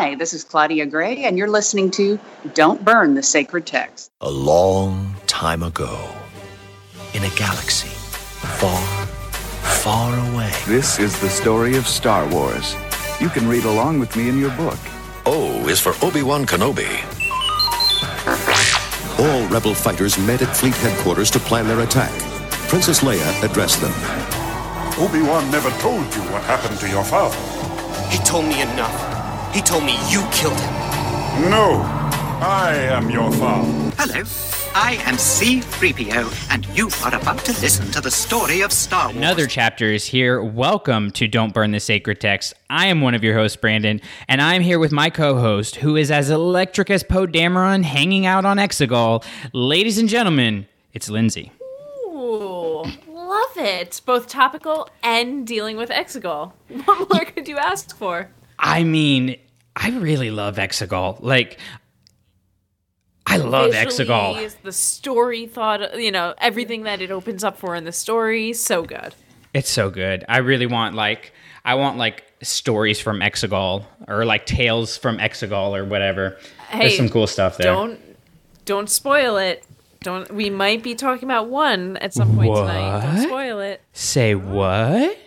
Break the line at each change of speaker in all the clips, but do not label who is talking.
Hi, this is Claudia Gray, and you're listening to Don't Burn the Sacred Text.
A long time ago, in a galaxy far, far away.
This is the story of Star Wars. You can read along with me in your book.
O is for Obi Wan Kenobi.
All rebel fighters met at fleet headquarters to plan their attack. Princess Leia addressed them.
Obi-Wan never told you what happened to your father.
He told me enough. He told me you killed him.
No, I am your father.
Hello, I am C3PO, and you are about to listen to the story of Star Wars.
Another chapter is here. Welcome to Don't Burn the Sacred Text. I am one of your hosts, Brandon, and I'm here with my co-host, who is as electric as Poe Dameron hanging out on Exegol. Ladies and gentlemen, it's Lindsay.
Ooh, love it. Both topical and dealing with Exegol. What more could you ask for?
I mean, I really love Exegol. Like, I love Exegol.
The story thought, you know, everything that it opens up for in the story, so good.
It's so good. I really want like I want like stories from Exegol or like tales from Exegol or whatever. There's
Hey,
some cool stuff there.
Don't don't spoil it. Don't. We might be talking about one at some point tonight. Don't spoil it.
Say what?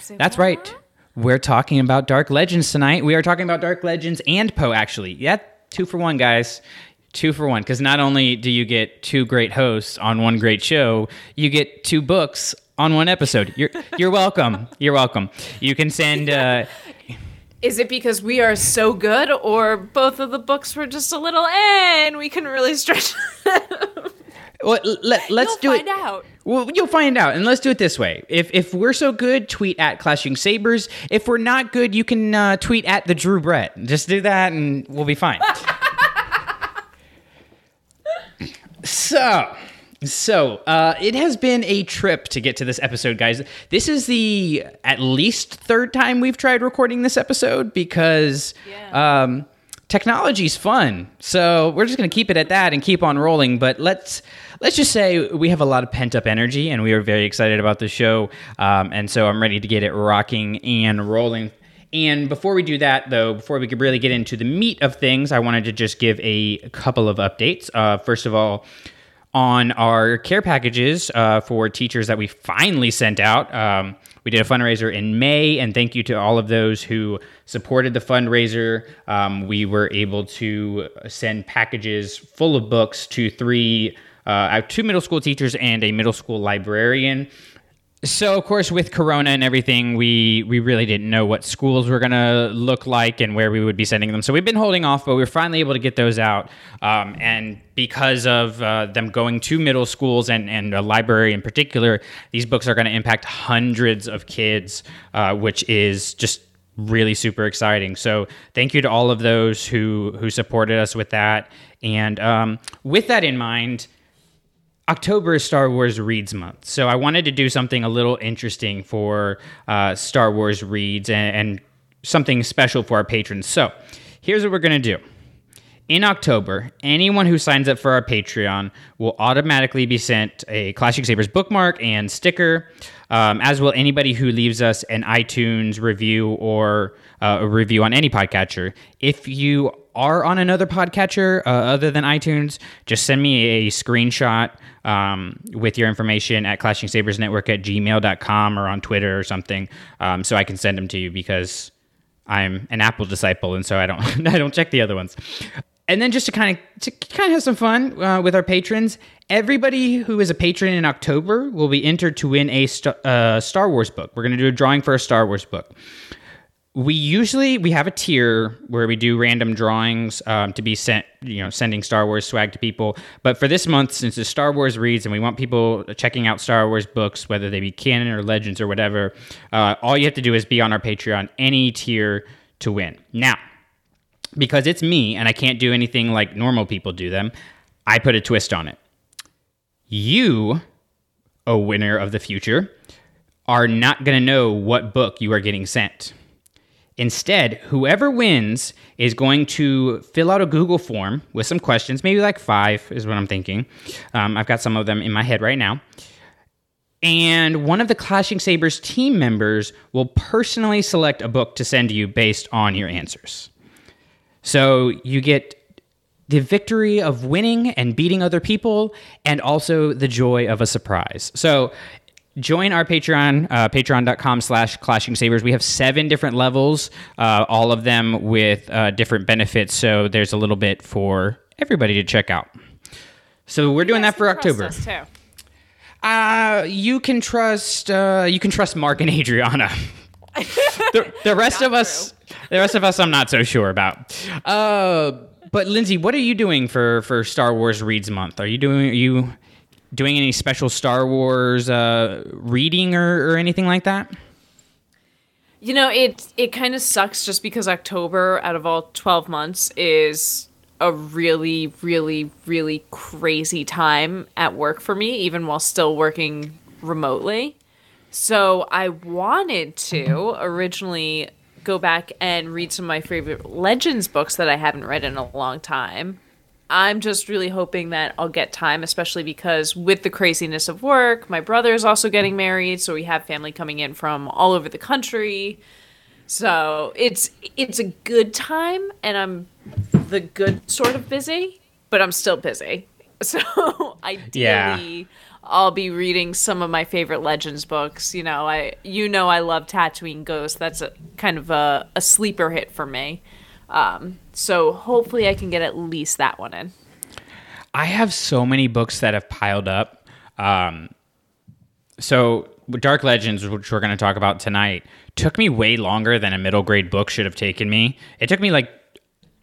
Say
That's
what?
right. We're talking about Dark Legends tonight. We are talking about Dark Legends and Poe, actually. Yeah, two for one, guys. Two for one. Because not only do you get two great hosts on one great show, you get two books on one episode. You're you're welcome. You're welcome. You can send. Uh,
Is it because we are so good, or both of the books were just a little eh, and we couldn't really stretch?
well, let, let's
You'll
do
find
it.
out.
Well, you'll find out, and let's do it this way. If if we're so good, tweet at Clashing Sabers. If we're not good, you can uh, tweet at the Drew Brett. Just do that, and we'll be fine. so, so uh, it has been a trip to get to this episode, guys. This is the at least third time we've tried recording this episode because. Um, technology's fun so we're just going to keep it at that and keep on rolling but let's let's just say we have a lot of pent up energy and we are very excited about the show um, and so i'm ready to get it rocking and rolling and before we do that though before we could really get into the meat of things i wanted to just give a couple of updates uh, first of all on our care packages uh, for teachers that we finally sent out. Um, we did a fundraiser in May, and thank you to all of those who supported the fundraiser. Um, we were able to send packages full of books to three, uh, two middle school teachers and a middle school librarian. So of course, with Corona and everything, we we really didn't know what schools were gonna look like and where we would be sending them. So we've been holding off, but we were finally able to get those out. Um, and because of uh, them going to middle schools and and a library in particular, these books are going to impact hundreds of kids, uh, which is just really super exciting. So thank you to all of those who who supported us with that. And um, with that in mind. October is Star Wars Reads Month. So I wanted to do something a little interesting for uh, Star Wars Reads and, and something special for our patrons. So here's what we're to do. In October, anyone who signs up for our Patreon will automatically be sent a Clashing Sabers bookmark and sticker, um, as will anybody who leaves us an iTunes review or uh, a review on any podcatcher. If you are on another podcatcher uh, other than iTunes, just send me a screenshot um, with your information at Clashing Sabers Network at gmail.com or on Twitter or something um, so I can send them to you because I'm an Apple disciple and so I don't I don't check the other ones. And then just to kind of to kind of have some fun uh, with our patrons, everybody who is a patron in October will be entered to win a st- uh, Star Wars book. We're going to do a drawing for a Star Wars book. We usually we have a tier where we do random drawings um, to be sent you know sending star wars swag to people. But for this month since it's star wars reads and we want people checking out star wars books whether they be canon or legends or whatever uh, all you have to do is be on our patreon any tier to win. Now because it's me and i can't do anything like normal people do them i put a twist on it you a winner of the future are not going to know what book you are getting sent Instead, whoever wins is going to fill out a Google form with some questions, maybe like five is what I'm thinking. Um, I've got some of them in my head right now. And one of the Clashing Sabers team members will personally select a book to send you based on your answers. So you get the victory of winning and beating other people, and also the joy of a surprise. So join our patreon uh, patreon.com slash clashing sabers we have seven different levels uh, all of them with uh, different benefits. So there's a little bit for everybody to check out. So we're doing that for october.
too.
uh, you can trust uh, you can trust mark and adriana the, the rest of us the rest of us i'm not so sure about. Uh, but lindsay what are you doing for for star wars reads month? Are you doing are you doing any special star wars uh, reading or, or anything like that?
You know, it it kind of sucks just because October out of all 12 months is a really really really crazy time at work for me even while still working remotely. So I wanted to originally go back and read some of my favorite Legends books that I haven't read in a long time. I'm just really hoping that I'll get time, especially because with the craziness of work, my brother is also getting married, so we have family coming in from all over the country. So it's it's a good time, and I'm the good sort of busy, but I'm still busy. So ideally, I'll be reading some of my favorite Legends books. You know, I you know I love Tatooine Ghost. That's a kind of a, a sleeper hit for me. Um, so hopefully I can get at least that one in.
I have so many books that have piled up. Um, so Dark Legends, which we're going to talk about tonight, took me way longer than a middle grade book should have taken me. It took me like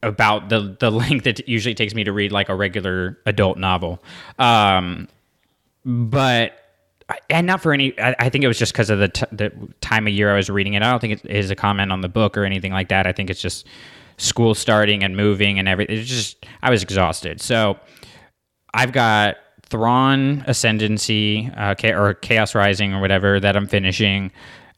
about the the length it usually takes me to read like a regular adult novel. Um, but and not for any. I, I think it was just because of the t- the time of year I was reading it. I don't think it is a comment on the book or anything like that. I think it's just school starting and moving and everything. It's just I was exhausted. So I've got Thrawn Ascendancy uh, or Chaos Rising or whatever that I'm finishing.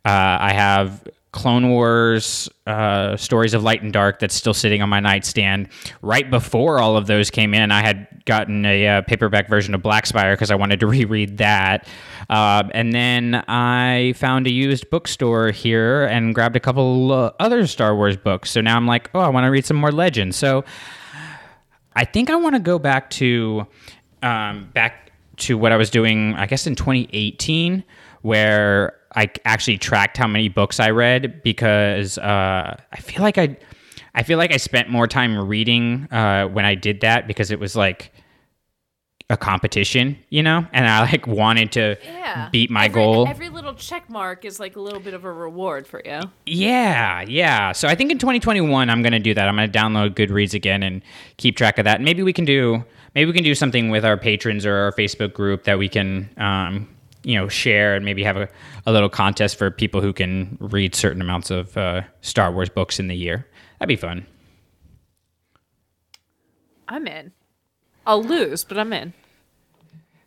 Uh, I have Clone Wars, uh, Stories of Light and Dark that's still sitting on my nightstand. Right before all of those came in, I had gotten a uh, paperback version of Black Spire because I wanted to reread that. Um, and then I found a used bookstore here and grabbed a couple uh, other Star Wars books. So now I'm like, oh, I want to read some more Legends. So I think I want to go back to um, back to what I was doing, I guess in 2018, where I actually tracked how many books I read because uh, I feel like I, I feel like I spent more time reading uh, when I did that because it was like a competition, you know, and I like wanted to
Yeah.
beat my
every,
goal.
Every little check mark is like a little bit of a reward for you.
Yeah, yeah. So I think in 2021 I'm going to do that. I'm going to download Goodreads again and keep track of that. Maybe we can do maybe we can do something with our patrons or our Facebook group that we can um, you know share and maybe have a, a little contest for people who can read certain amounts of uh, Star Wars books in the year. That'd be fun.
I'm in. I'll lose, but I'm in.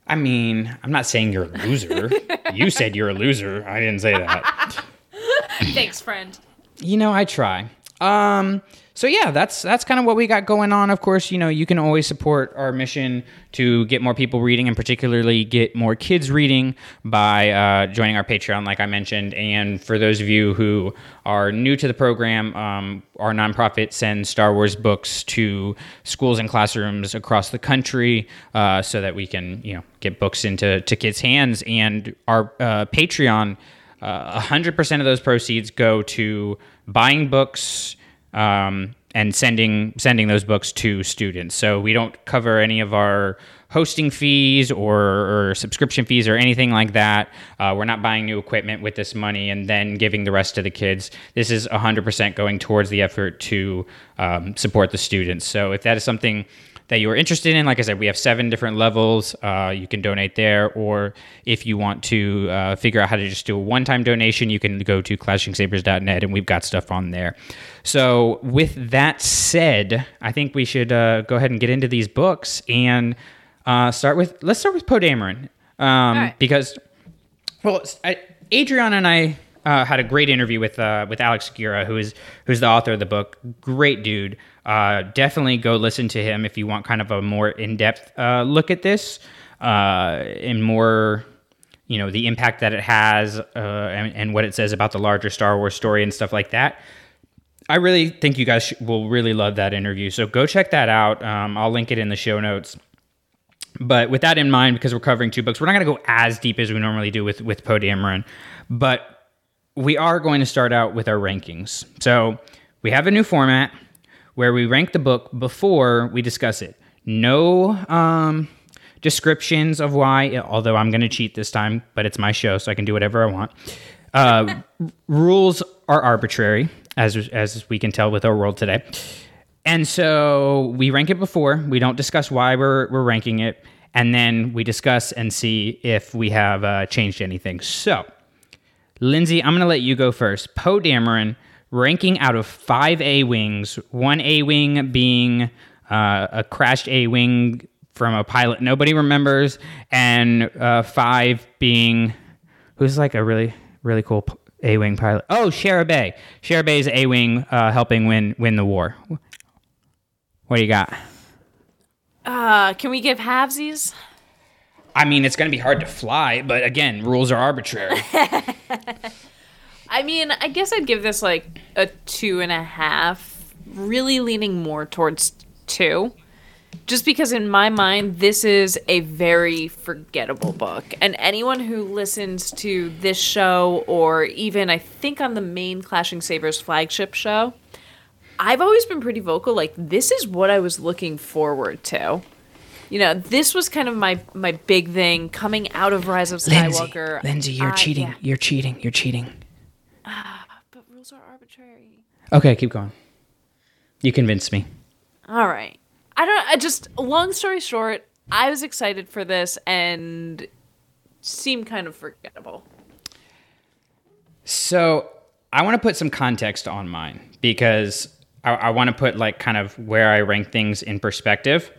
I mean, I'm not saying you're a loser. you said you're a loser. I didn't say that.
Thanks, friend.
you know i try um so yeah that's that's kind of what we got going on. Of course you know you can always support our mission to get more people reading and particularly get more kids reading by uh, joining our patreon like i mentioned. And for those of you who are new to the program um, our nonprofit sends star wars books to schools and classrooms across the country uh, so that we can you know get books into to kids hands. And our uh, patreon uh, 100% of those proceeds go to buying books um, and sending sending those books to students. So we don't cover any of our hosting fees or, or subscription fees or anything like that. Uh, we're not buying new equipment with this money and then giving the rest to the kids. This is 100% going towards the effort to um, support the students. So if that is something that you are interested in, like I said, we have seven different levels. Uh, you can donate there, or if you want to uh, figure out how to just do a one time donation, you can go to clashingsabers.net and we've got stuff on there. So, with that said, I think we should uh, go ahead and get into these books and uh, start with let's start with Poe Dameron. Um,
right.
Because, well, I, Adriana and I uh, had a great interview with uh, with Alex Segura, who is who's the author of the book. Great dude. Uh, definitely go listen to him if you want kind of a more in depth uh, look at this uh, and more, you know, the impact that it has uh, and, and what it says about the larger Star Wars story and stuff like that. I really think you guys will really love that interview. So go check that out. Um, I'll link it in the show notes. But with that in mind, because we're covering two books, we're not going to go as deep as we normally do with with Poe Dameron, but we are going to start out with our rankings. So we have a new format where we rank the book before we discuss it. No um, descriptions of why, although I'm going to cheat this time, but it's my show, so I can do whatever I want. Uh, rules are arbitrary, as as we can tell with our world today. And so we rank it before. We don't discuss why we're we're ranking it, and then we discuss and see if we have uh, changed anything. So, Lindsay, I'm going to let you go first. Poe Dameron ranking out of five A wings, one A wing being uh, a crashed A wing from a pilot nobody remembers, and uh, five being who's like a really really cool A wing pilot. Oh, Shara Bay. Shara Bay is A wing uh, helping win win the war. What do you got?
Uh, can we give halvesies?
I mean, it's going to be hard to fly, but again, rules are arbitrary.
I mean, I guess I'd give this like a two and a half, really leaning more towards two. Just because in my mind, this is a very forgettable book. And anyone who listens to this show, or even I think on the main Clashing Sabers flagship show, I've always been pretty vocal. Like, this is what I was looking forward to. You know, this was kind of my my big thing coming out of Rise of Skywalker.
Lindsay, Lindsay you're
I-
cheating.
yeah.
You're cheating. You're cheating.
Ah, but rules are arbitrary.
Okay, keep going. You convinced me.
All right. I don't. I just. Long story short, I was excited for this and seemed kind of forgettable.
So I want to put some context on mine because I, I want to put like kind of where I rank things in perspective.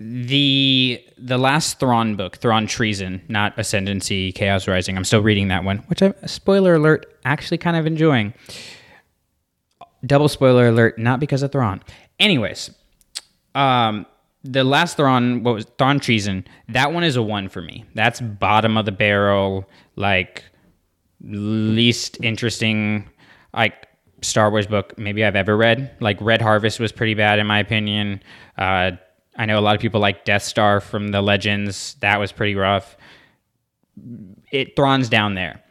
The the last Thrawn book, Thrawn Treason, not Ascendancy, Chaos Rising. I'm still reading that one, which I spoiler alert, actually kind of enjoying. Double spoiler alert, not because of Thrawn. Anyways, um, the last Thrawn, what was Thrawn Treason? That one is a one for me. That's bottom of the barrel, like least interesting, like Star Wars book maybe I've ever read. Like Red Harvest was pretty bad in my opinion. Uh, I know a lot of people like Death Star from the Legends. That was pretty rough. It Thrawn's down there.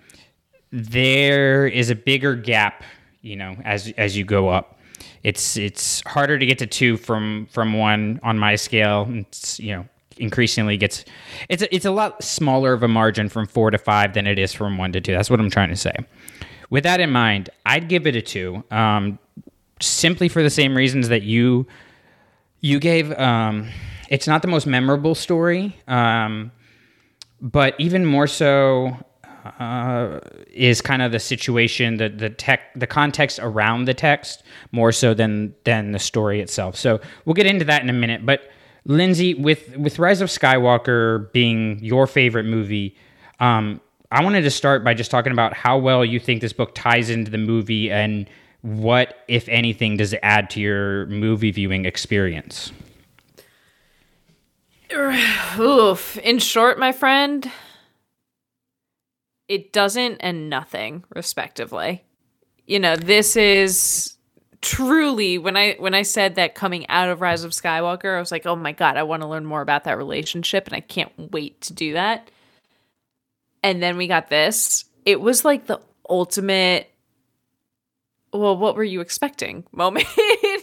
There is a bigger gap, you know, as as you go up it's it's harder to get to two from from one on my scale. It's you know increasingly gets it's a, it's a lot smaller of a margin from four to five than it is from one to two. That's what I'm trying to say. With that in mind, I'd give it a two, um, simply for the same reasons that you you gave. Um, it's not the most memorable story, um, but even more so uh, is kind of the situation, the the tech, the context around the text, more so than than the story itself. So we'll get into that in a minute. But Lindsay, with with Rise of Skywalker being your favorite movie, um, I wanted to start by just talking about how well you think this book ties into the movie and what, if anything, does it add to your movie viewing experience.
Oof. In short, my friend, it doesn't and nothing, respectively. You know, this is truly when I when I said that coming out of Rise of Skywalker, I was like, "Oh my god, I want to learn more about that relationship and I can't wait to do that." And then we got this. It was like the ultimate well, what were you expecting moment?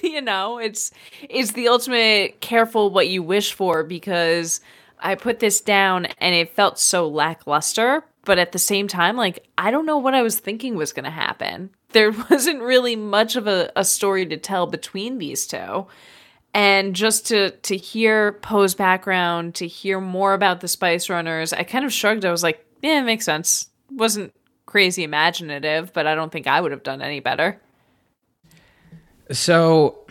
you know, it's it's the ultimate careful what you wish for because I put this down and it felt so lackluster, but at the same time, like I don't know what I was thinking was going to happen. There wasn't really much of a, a story to tell between these two. And just to to hear Poe's background, to hear more about the Spice Runners, I kind of shrugged. I was like, "Yeah, it makes sense." wasn't crazy imaginative, but I don't think I would have done any better.
So,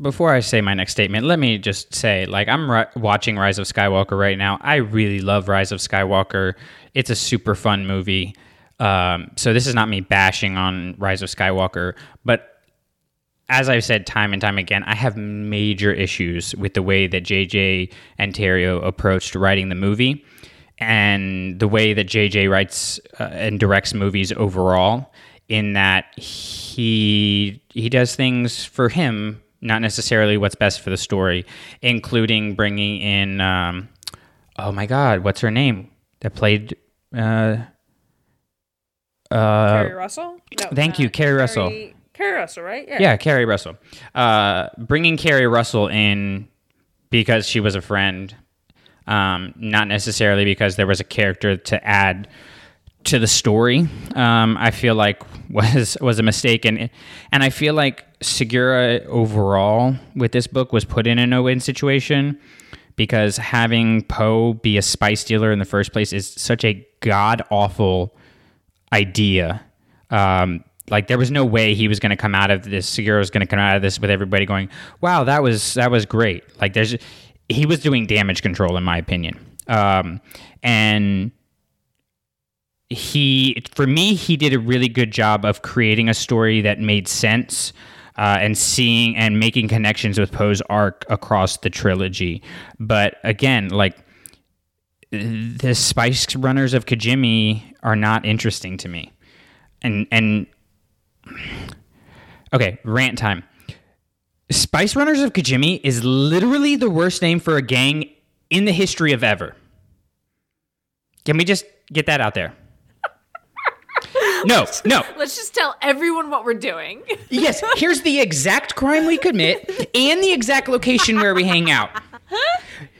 before I say my next statement, let me just say, like, I'm ri- watching Rise of Skywalker right now. I really love Rise of Skywalker. It's a super fun movie. Um, so this is not me bashing on Rise of Skywalker, but as I've said time and time again, I have major issues with the way that JJ and Terrio approached writing the movie and the way that JJ writes uh, and directs movies overall. in that he he does things for him, not necessarily what's best for the story, including bringing in um, oh my god, what's her name that played uh, uh,
Keri Russell? No,
thank you, Keri Russell.
Keri, Keri Russell, right?
Yeah, yeah, Keri Russell. Uh, bringing Keri Russell in because she was a friend, um, not necessarily because there was a character to add to the story. Um, I feel like was was a mistake, and and I feel like Segura overall with this book was put in a no win situation because having Poe be a spice dealer in the first place is such a god awful idea. Um, like there was no way he was going to come out of this. Segura was going to come out of this with everybody going, "Wow, that was that was great." Like there's, he was doing damage control in my opinion, um, and he for me he did a really good job of creating a story that made sense. Uh, and seeing and making connections with Poe's arc across the trilogy, but again, like the Spice Runners of Kijimi are not interesting to me. And and okay, rant time. Spice Runners of Kijimi is literally the worst name for a gang in the history of ever. Can we just get that out there? No, no.
Let's just tell everyone what we're doing.
Yes, here's the exact crime we commit and the exact location where we hang out.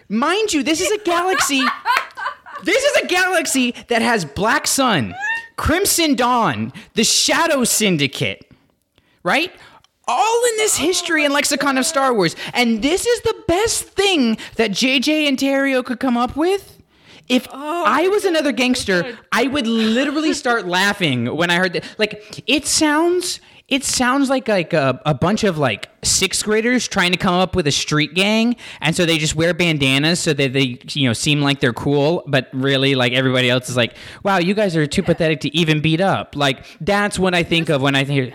Mind you, this is a galaxy. This is a galaxy that has Black Sun, Crimson Dawn, the Shadow Syndicate, right? All in this history and lexicon of Star Wars. And this is the best thing that JJ and Terrio could come up with. If I was another gangster, I would literally start laughing when I heard that. Like, it sounds. It sounds like like a, a bunch of like sixth graders trying to come up with a street gang, and so they just wear bandanas so that they you know seem like they're cool, but really like everybody else is like, wow, you guys are too pathetic to even beat up. Like that's what I think of when I think.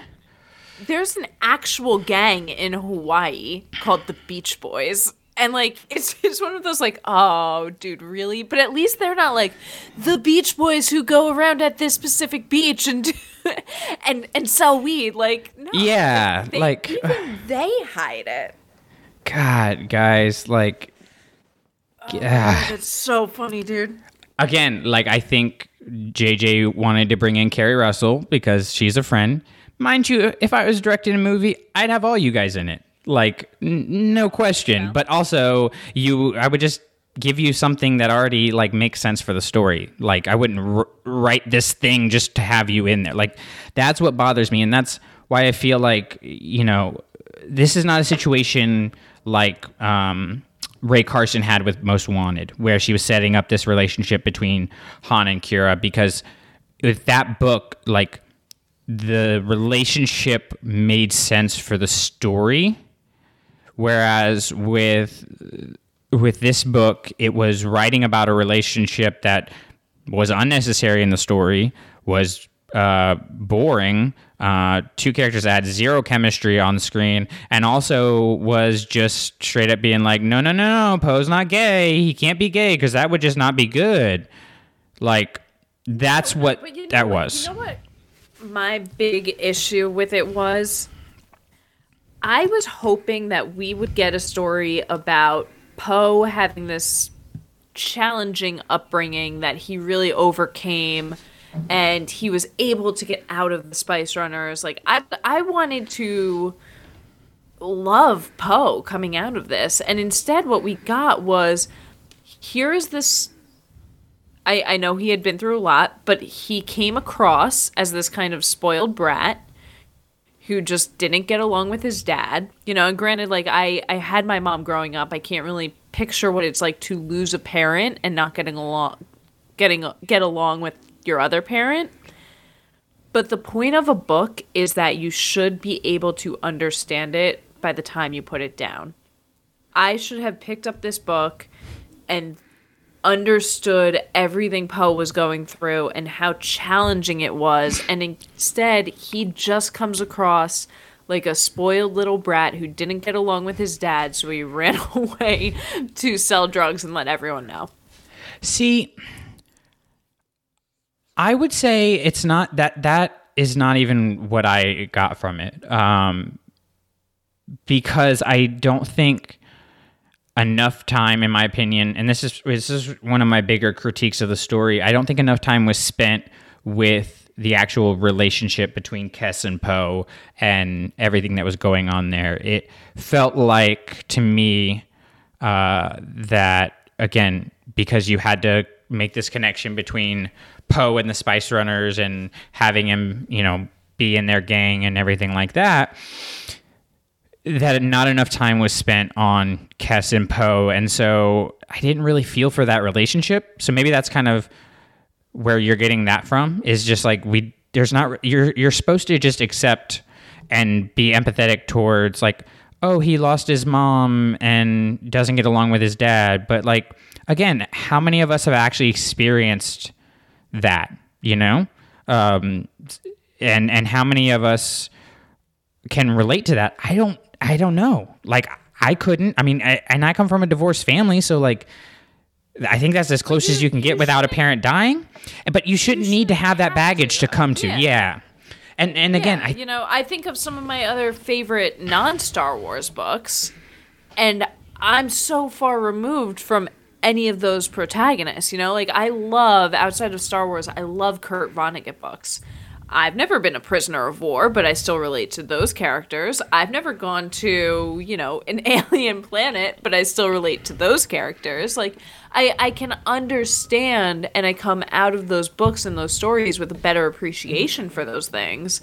There's an actual gang in Hawaii called the Beach Boys. And like it's it's one of those like, oh dude, really? But at least they're not like the Beach Boys who go around at this specific beach and and and sell weed. Like no.
Yeah,
they,
like-
even they hide it.
God, guys, like, oh, yeah.
That's so funny, dude.
again, like I think JJ wanted to bring in Keri Russell because she's a friend. Mind you, if I was directing a movie, I'd have all you guys in it. Like n- no question. But also, you I would just give you something that already like makes sense for the story. Like I wouldn't r- write this thing just to have you in there. Like that's what bothers me and that's why I feel like, you know, this is not a situation like um Rae Carson had with Most Wanted, where she was setting up this relationship between Han and Qi'ra, because with that book, like the relationship made sense for the story, whereas with with this book, it was writing about a relationship that was unnecessary in the story, was uh, boring. Uh, two characters that had zero chemistry on screen, and also was just straight up being like, "No, no, no, no, Poe's not gay. He can't be gay because that would just not be good." Like, that's what
you know
that
what-
was.
You know what? My big issue with it was I was hoping that we would get a story about Poe having this challenging upbringing that he really overcame and he was able to get out of the Spice Runners. Like I I wanted to love Poe coming out of this and instead what we got was here is this I, I know he had been through a lot, but he came across as this kind of spoiled brat who just didn't get along with his dad. You know, and granted, like I, I had my mom growing up. I can't really picture what it's like to lose a parent and not getting along getting get along with your other parent. But the point of a book is that you should be able to understand it by the time you put it down. I should have picked up this book and understood everything Poe was going through and how challenging it was. And instead, he just comes across like a spoiled little brat who didn't get along with his dad, so he ran away to sell drugs and let everyone know.
See, I would say it's not that that is not even what I got from it. Um, because I don't think enough time, in my opinion, and this is this is one of my bigger critiques of the story. I don't think enough time was spent with the actual relationship between Kes and Poe and everything that was going on there. It felt like to me uh, that again because you had to make this connection between Poe and the Spice Runners and having him, you know, be in their gang and everything like that that not enough time was spent on Kes and Poe, and so I didn't really feel for that relationship. So maybe that's kind of where you're getting that from. Is just like we there's not you're you're supposed to just accept and be empathetic towards like oh he lost his mom and doesn't get along with his dad, but like again, how many of us have actually experienced that? You know, um, and and how many of us can relate to that? I don't I don't know. Like I couldn't. I mean, I, and I come from a divorced family, so like I think that's as close as you can get without a parent dying. But you shouldn't need to have that baggage to come to.
Yeah.
Yeah. And and again, I
you know, I think of some of my other favorite non Star Wars books, and I'm so far removed from any of those protagonists. You know, like I love outside of Star Wars, I love Kurt Vonnegut books. I've never been a prisoner of war, but I still relate to those characters. I've never gone to, you know, an alien planet, but I still relate to those characters. Like I I can understand and I come out of those books and those stories with a better appreciation for those things.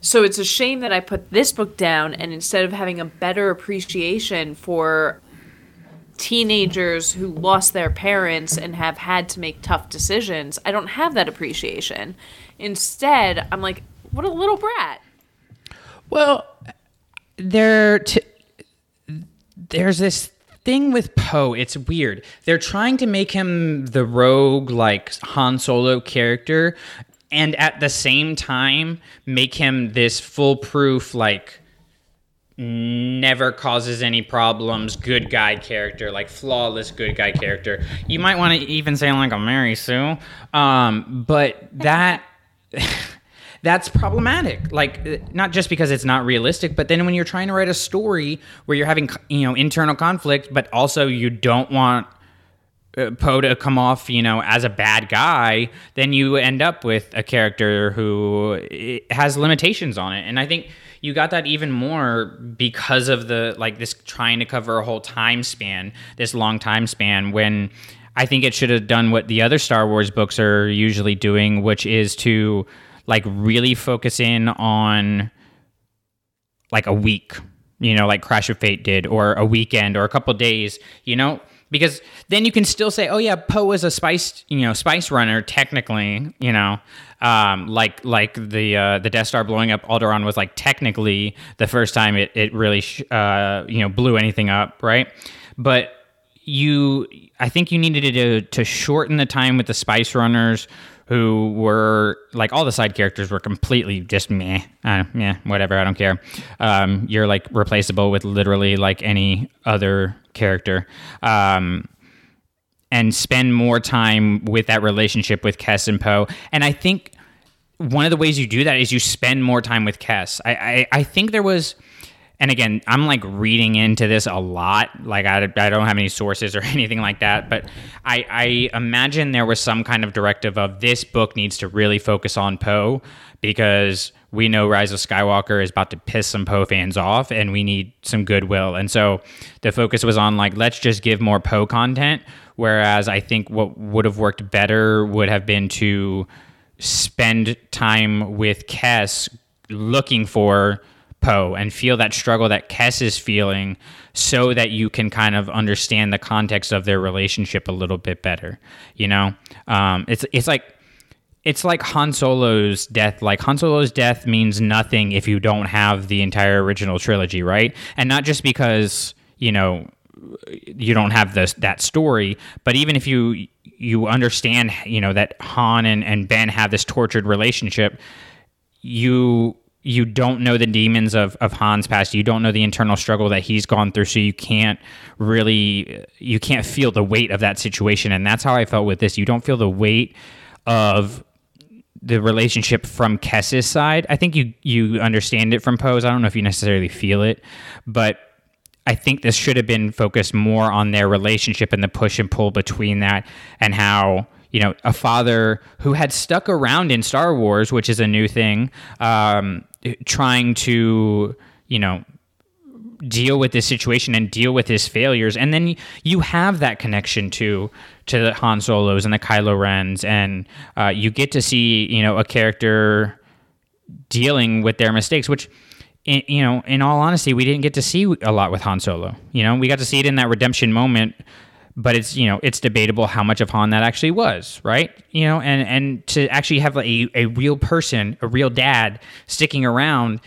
So it's a shame that I put this book down and instead of having a better appreciation for teenagers who lost their parents and have had to make tough decisions, I don't have that appreciation. Instead, I'm like, what a little brat.
Well, there t- there's this thing with Poe. It's weird. They're trying to make him the rogue like Han Solo character and at the same time make him this foolproof like never causes any problems good guy character like flawless good guy character you might want to even say like a mary sue um, but that that's problematic like uh, not just because it's not realistic but then when you're trying to write a story where you're having you know internal conflict but also you don't want uh, Poe to come off, you know, as a bad guy, then you end up with a character who eh, has limitations on it. And I think you got that even more because of the like this trying to cover a whole time span, this long time span when I think it should have done what the other Star Wars books are usually doing, which is to like really focus in on like a week, you know, like Crash of Fate did, or a weekend, or a couple days, you know, because then you can still say, oh yeah, Poe was a spice, you know, spice runner technically, you know, um, like like the uh, the Death Star blowing up Alderaan was like technically the first time it it really sh- uh, you know blew anything up, right? But you, I think you needed to to shorten the time with the spice runners who were like all the side characters were completely just meh, uh, yeah, whatever. I don't care. Um, you're like replaceable with literally like any other character, um, and spend more time with that relationship with Kes and Poe. And I think one of the ways you do that is you spend more time with Kes. I, I, I think there was and again, I'm like reading into this a lot. Like I, I don't have any sources or anything like that, but I, I imagine there was some kind of directive of this book needs to really focus on Poe because we know Rise of Skywalker is about to piss some Poe fans off, and we need some goodwill. And so the focus was on like let's just give more Poe content. Whereas I think what would have worked better would have been to spend time with Kes looking for Poe and feel that struggle that Kes is feeling so that you can kind of understand the context of their relationship a little bit better. You know, um, it's it's like it's like Han Solo's death. Like Han Solo's death means nothing if you don't have the entire original trilogy, right? And not just because you know you don't have this that story, but even if you you understand, you know that Han and, and Ben have this tortured relationship, you you don't know the demons of, of Han's past. You don't know the internal struggle that he's gone through. So you can't really, you can't feel the weight of that situation. And that's how I felt with this. You don't feel the weight of the relationship from Kes's side. I think you you understand it from Poe's. I don't know if you necessarily feel it, but I think this should have been focused more on their relationship and the push and pull between that and how you know a father who had stuck around in Star Wars, which is a new thing, um, trying to you know deal with this situation and deal with his failures. And then you have that connection to to the Han Solos and the Kylo Rens. And uh, you get to see you know a character dealing with their mistakes which in, you know in all honesty we didn't get to see a lot with Han Solo. You know we got to see it in that redemption moment but it's you know it's debatable how much of Han that actually was, right? You know, and and to actually have a a real person, a real dad sticking around,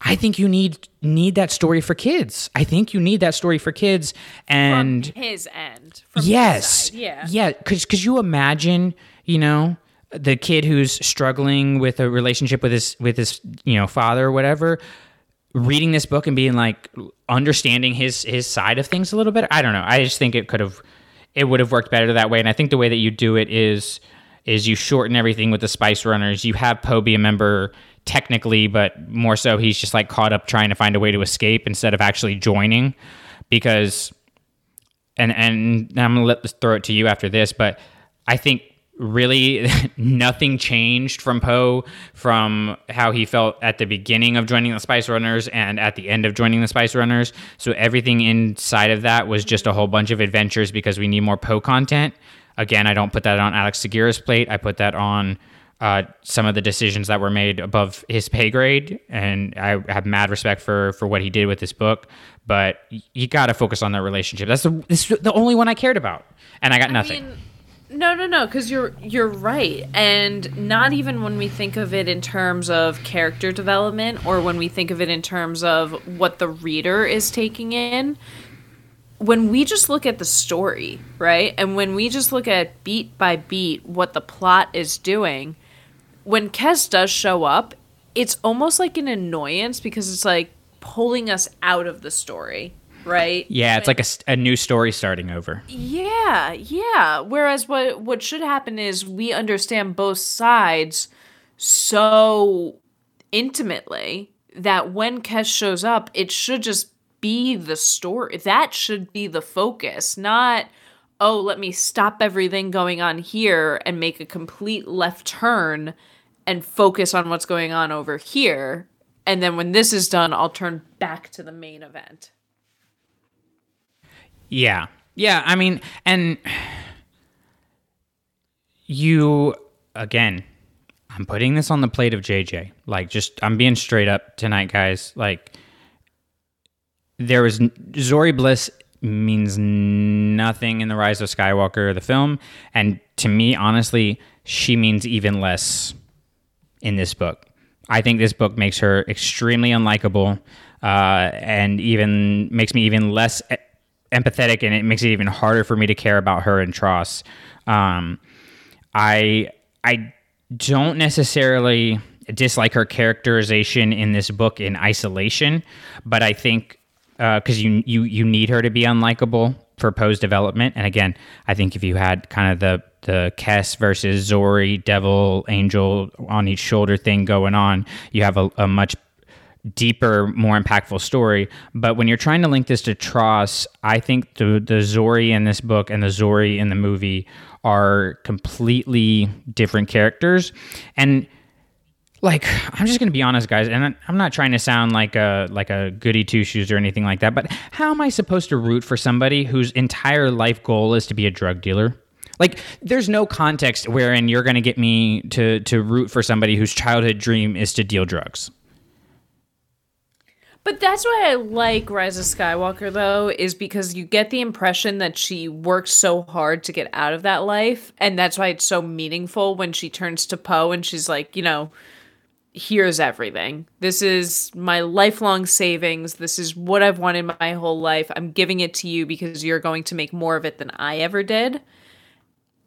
I think you need need that story for kids. I think you need that story for kids, and
From his end. From
yes,
side, yeah.
yeah, because because you imagine, you know. The kid who's struggling with a relationship with his with his you know father or whatever, reading this book and being like understanding his his side of things a little bit. I don't know. I just think it could have it would have worked better that way. And I think the way that you do it is is you shorten everything with the Spice Runners. You have Poe be a member technically, but more so he's just like caught up trying to find a way to escape instead of actually joining. Because and and I'm gonna let this throw it to you after this, but I think really nothing changed from Poe from how he felt at the beginning of joining the Spice Runners and at the end of joining the Spice Runners. So everything inside of that was just a whole bunch of adventures because we need more Poe content. Again, I don't put that on Alex Segura's plate. I put that on uh, some of the decisions that were made above his pay grade, and I have mad respect for for what he did with this book. But you got to focus on that relationship. That's the this the only one I cared about, and I got nothing.
mean, no, no, no, because you're you're right, and not even when we think of it in terms of character development, or when we think of it in terms of what the reader is taking in. When we just look at the story, right, and when we just look at beat by beat what the plot is doing, when Kes does show up, it's almost like an annoyance because it's like pulling us out of the story, right?
Yeah, it's like a new story starting over.
Yeah, yeah. Whereas what what should happen is we understand both sides so intimately that when Kes shows up, it should just be the story. That should be the focus, not oh, let me stop everything going on here and make a complete left turn and focus on what's going on over here. And then when this is done, I'll turn back to the main event.
Yeah. Yeah, I mean, and you again, I'm putting this on the plate of JJ. Like just I'm being straight up tonight, guys. Like there was Zorii Bliss means nothing in the Rise of Skywalker the film, and to me, honestly, she means even less in this book. I think this book makes her extremely unlikable, uh, and even makes me even less empathetic, and it makes it even harder for me to care about her and TROS. Um, I I don't necessarily dislike her characterization in this book in isolation, but I think because you you you need her to be unlikable for Poe's development. And again, I think if you had kind of the the Kes versus Zorii, Devil, Angel on each shoulder thing going on, you have a, a much deeper, more impactful story. But when you're trying to link this to TROS, I think the the Zorii in this book and the Zorii in the movie are completely different characters. And like I'm just gonna be honest, guys, and I'm not trying to sound like a like a goody two shoes or anything like that. But how am I supposed to root for somebody whose entire life goal is to be a drug dealer? Like, there's no context wherein you're gonna get me to to root for somebody whose childhood dream is to deal drugs.
But that's why I like Rise of Skywalker, though, is because you get the impression that she worked so hard to get out of that life. And that's why it's so meaningful when she turns to Poe and she's like, you know, here's everything. This is my lifelong savings. This is what I've wanted my whole life. I'm giving it to you because you're going to make more of it than I ever did.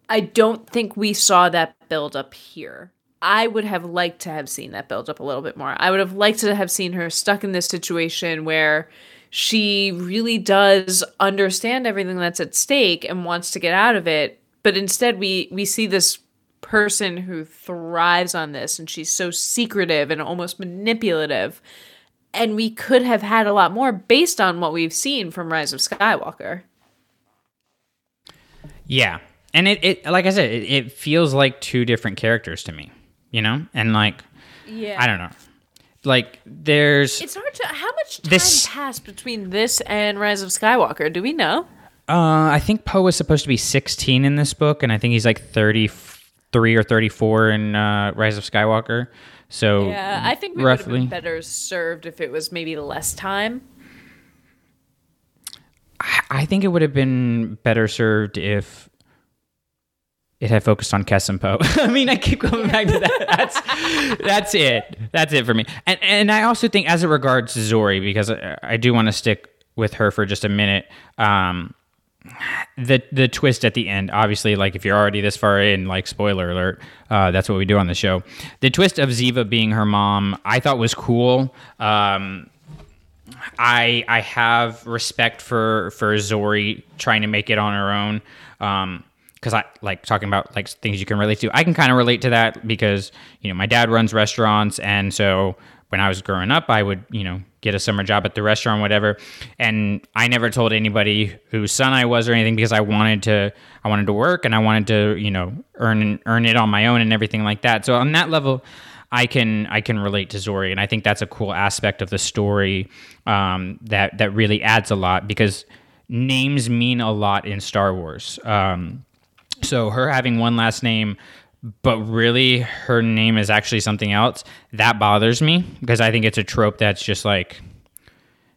I don't think we saw that build up here. I would have liked to have seen that build up a little bit more. I would have liked to have seen her stuck in this situation where she really does understand everything that's at stake and wants to get out of it, but instead we we see this person who thrives on this and she's so secretive and almost manipulative. And we could have had a lot more based on what we've seen from Rise of Skywalker.
Yeah. And it, it like I said, it, it feels like two different characters to me, you know? And like,
Yeah.
I don't know. Like, there's.
It's hard to. How much time
This-
passed between this and Rise of Skywalker? Do we know?
Uh, I think Poe was supposed to be 16 in this book, and I think he's like 33 or 34 in uh, Rise of Skywalker. So
Yeah, I think we would have
roughly.
been better served if it was maybe less time.
I think it would have been better served if it had focused on Kes and Poe. I mean, I keep going back to that. That's that's it. That's it for me. And and I also think, as it regards Zorii, because I, I do want to stick with her for just a minute. Um, the the twist at the end, obviously, like if you're already this far in, like spoiler alert, uh, that's what we do on the show. The twist of Ziva being her mom, I thought was cool. Um, I I have respect for for Zorii trying to make it on her own. Um, because I like talking about like things you can relate to. I can kind of relate to that because you know my dad runs restaurants, and so when I was growing up, I would you know get a summer job at the restaurant, whatever. And I never told anybody whose son I was or anything because I wanted to I wanted to work and I wanted to you know earn earn it on my own and everything like that. So on that level. I can I can relate to Zorii, and I think that's a cool aspect of the story um, that that really adds a lot because names mean a lot in Star Wars. Um, so her having one last name, but really her name is actually something else, that bothers me because I think it's a trope that's just like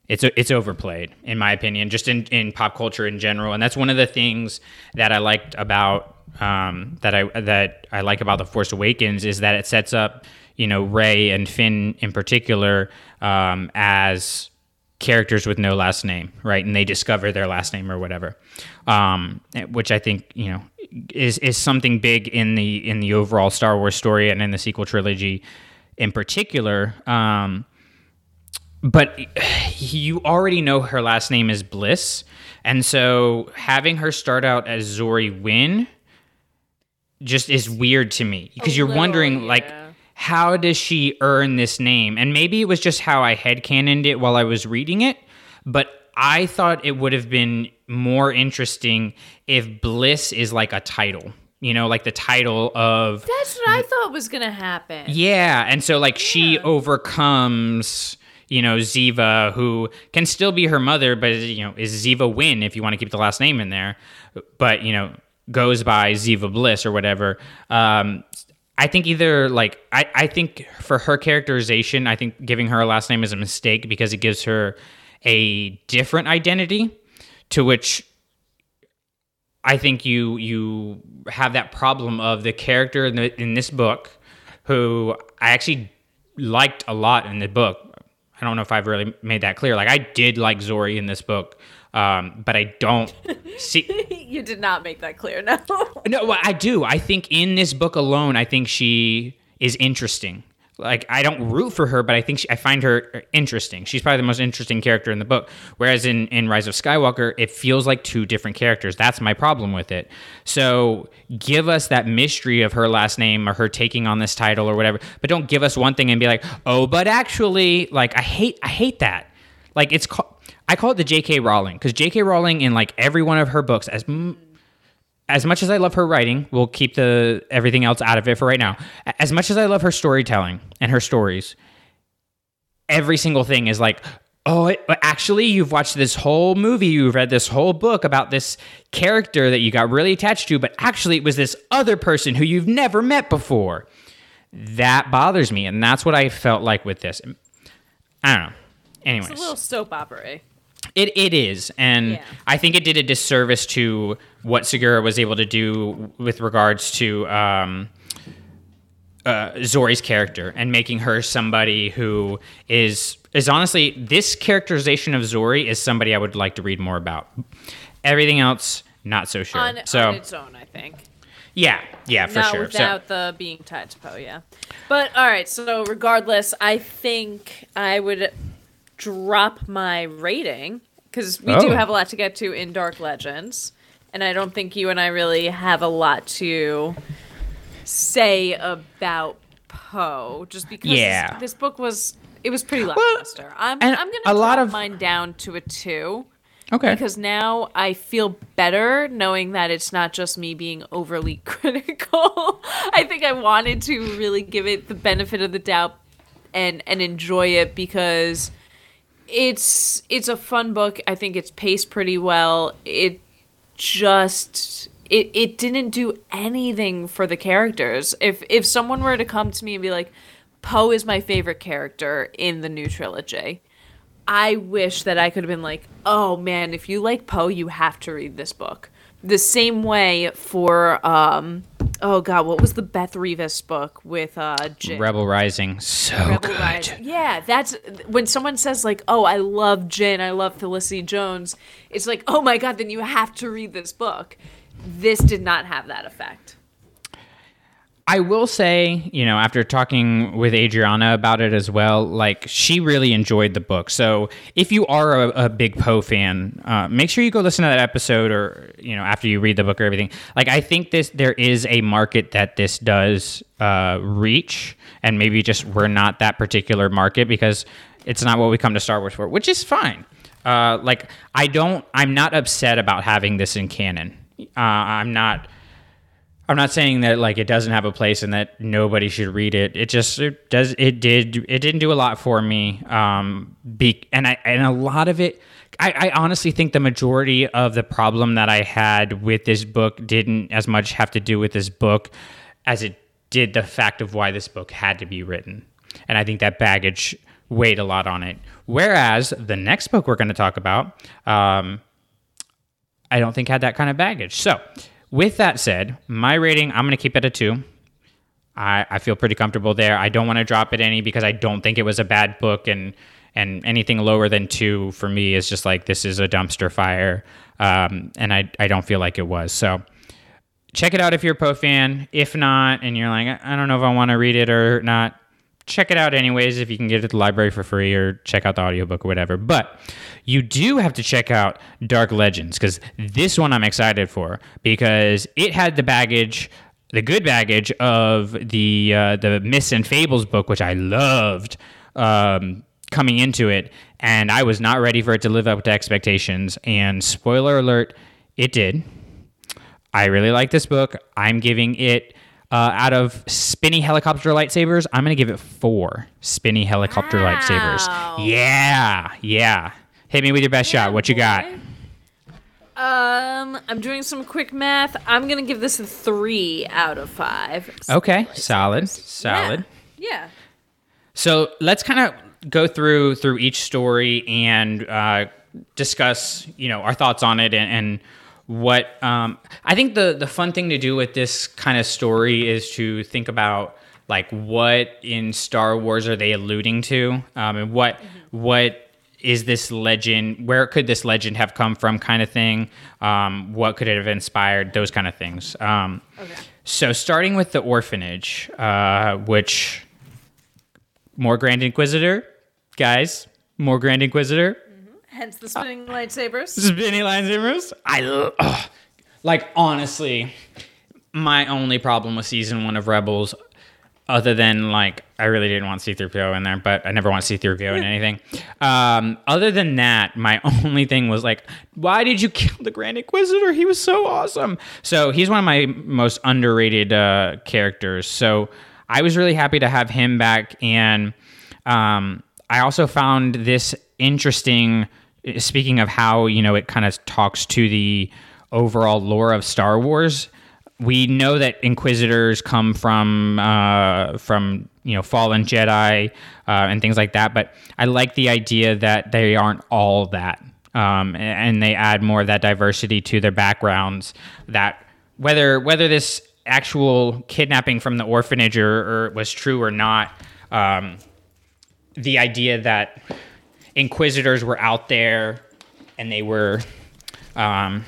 it's it's overplayed in my opinion, just in, in pop culture in general, and that's one of the things that I liked about um, that I that I like about the Force Awakens is that it sets up you know Rey and Finn in particular um, as characters with no last name, right? And they discover their last name or whatever, um, which I think you know is is something big in the in the overall Star Wars story and in the sequel trilogy in particular. Um, but you already know her last name is Bliss, and so having her start out as Zorii Wynn just is weird to me because you're
little,
wondering like how does she earn this name? And maybe it was just how I headcanoned it while I was reading it, but I thought it would have been more interesting if Bliss is like a title. You know, like the title of
That's what I thought was gonna happen.
yeah, and so like she overcomes, you know, Ziva, who can still be her mother, but you know, is Ziva Wynn if you want to keep the last name in there, but you know, goes by Ziva Bliss or whatever. Um, I think either like I, I think for her characterization, I think giving her a last name is a mistake because it gives her a different identity to which I think you you have that problem of the character in, the, in this book, who I actually liked a lot in the book. I don't know if I've really made that clear. Like I did like Zorii in this book, um, but I don't see.
You did not make that clear. No.
No, well, I do. I think in this book alone, I think she is interesting. Like I don't root for her, but I think she, I find her interesting. She's probably the most interesting character in the book. Whereas in in Rise of Skywalker, it feels like two different characters. That's my problem with it. So give us that mystery of her last name or her taking on this title or whatever, but don't give us one thing and be like, oh, but actually, like I hate I hate that. Like it's called. I call it the J.K. Rowling because J.K. Rowling in like every one of her books, as m- as much as I love her writing, we'll keep the everything else out of it for right now. As much as I love her storytelling and her stories, every single thing is like, oh, it, actually, you've watched this whole movie, you've read this whole book about this character that you got really attached to, but actually, it was this other person who you've never met before. That bothers me, and that's what I felt like with this. I don't know. Anyways,
It's a little soap opera.
It it is, and
Yeah.
I think it did a disservice to what Segura was able to do with regards to um, uh, Zorii's character and making her somebody who is is honestly this characterization of Zorii is somebody I would like to read more about. Everything else, not so sure.
On,
so
on its own, I think.
yeah, yeah, for
Not
sure.
without the being tied to Poe, yeah. But all right, so regardless, I think I would drop my rating because we do
Oh.
have a lot to get to in Dark Legends, and I don't think you and I really have a lot to say about Poe, just because
Yeah.
this, this book was it was pretty lackluster. I'm
and
I'm
a
gonna
lot
drop
of-
mine down to a two.
Okay.
Because now I feel better knowing that it's not just me being overly critical. I think I wanted to really give it the benefit of the doubt and and enjoy it because it's it's a fun book. I think it's paced pretty well. It just it it didn't do anything for the characters. If if someone were to come to me and be like, Poe is my favorite character in the new trilogy, I wish that I could have been like, oh man, if you like Poe, you have to read this book. The same way for um oh god, what was the Beth Revis book with uh Jyn?
Rebel Rising, so
Rebel
good.
Yeah, that's when someone says like, "Oh, I love Jyn, I love Felicity Jones." It's like, "Oh my god, then you have to read this book." This did not have that effect.
I will say, you know, after talking with Adriana about it as well, like she really enjoyed the book. So if you are a, a big Poe fan, uh, make sure you go listen to that episode, or you know, after you read the book or everything. Like I think this, there is a market that this does uh, reach, and maybe just we're not that particular market because it's not what we come to Star Wars for, which is fine. Uh, like I don't, I'm not upset about having this in canon. Uh, I'm not. I'm not saying that like it doesn't have a place and that nobody should read it. It just it does it did it didn't do a lot for me. Um, be, and I and a lot of it. I, I honestly think the majority of the problem that I had with this book didn't as much have to do with this book as it did the fact of why this book had to be written. And I think that baggage weighed a lot on it. Whereas the next book we're going to talk about, um, I don't think had that kind of baggage. So, with that said, my rating, I'm going to keep it a two. I, I feel pretty comfortable there. I don't want to drop it any because I don't think it was a bad book, and and anything lower than two for me is just like this is a dumpster fire, um, and I I don't feel like it was. So check it out if you're a Poe fan. If not, and you're like I don't know if I want to read it or not, check it out anyways if you can get it at the library for free or check out the audiobook or whatever. But you do have to check out Dark Legends because this one I'm excited for because it had the baggage, the good baggage of the uh, the Myths and Fables book, which I loved um, coming into it, and I was not ready for it to live up to expectations. And spoiler alert, it did. I really like this book. I'm giving it uh, out of spinny helicopter lightsabers. I'm gonna give it four spinny helicopter lightsabers. Yeah, yeah. Hit me with your best shot. What you got?
Um, I'm doing some quick math. I'm gonna give this a three out of five.
Okay, solid, solid.
Yeah.
So let's kind of go through through each story and uh, discuss, you know, our thoughts on it and, and what um, I think the the fun thing to do with this kind of story is to think about like what in Star Wars are they alluding to, um, and what what is this legend? Where could this legend have come from? Kind of thing. Um, what could it have inspired? Those kind of things. Um, So starting with the orphanage, uh, which more Grand Inquisitor, guys, more Grand Inquisitor.
Hence the spinning lightsabers.
Spinny lightsabers. I ugh. like honestly, my only problem with season one of Rebels, other than like I really didn't want C-3PO in there, but I never want C-3PO in anything. Um, other than that, my only thing was like, why did you kill the Grand Inquisitor? He was so awesome. So he's one of my most underrated uh, characters. So I was really happy to have him back, and um, I also found this interesting. Speaking of how you know it kind of talks to the overall lore of Star Wars, we know that Inquisitors come from uh, from you know fallen Jedi uh, and things like that. But I like the idea that they aren't all that, um, and, they add more of that diversity to their backgrounds. That whether whether this actual kidnapping from the orphanage or, or was true or not, um, the idea that Inquisitors were out there and they were. Um,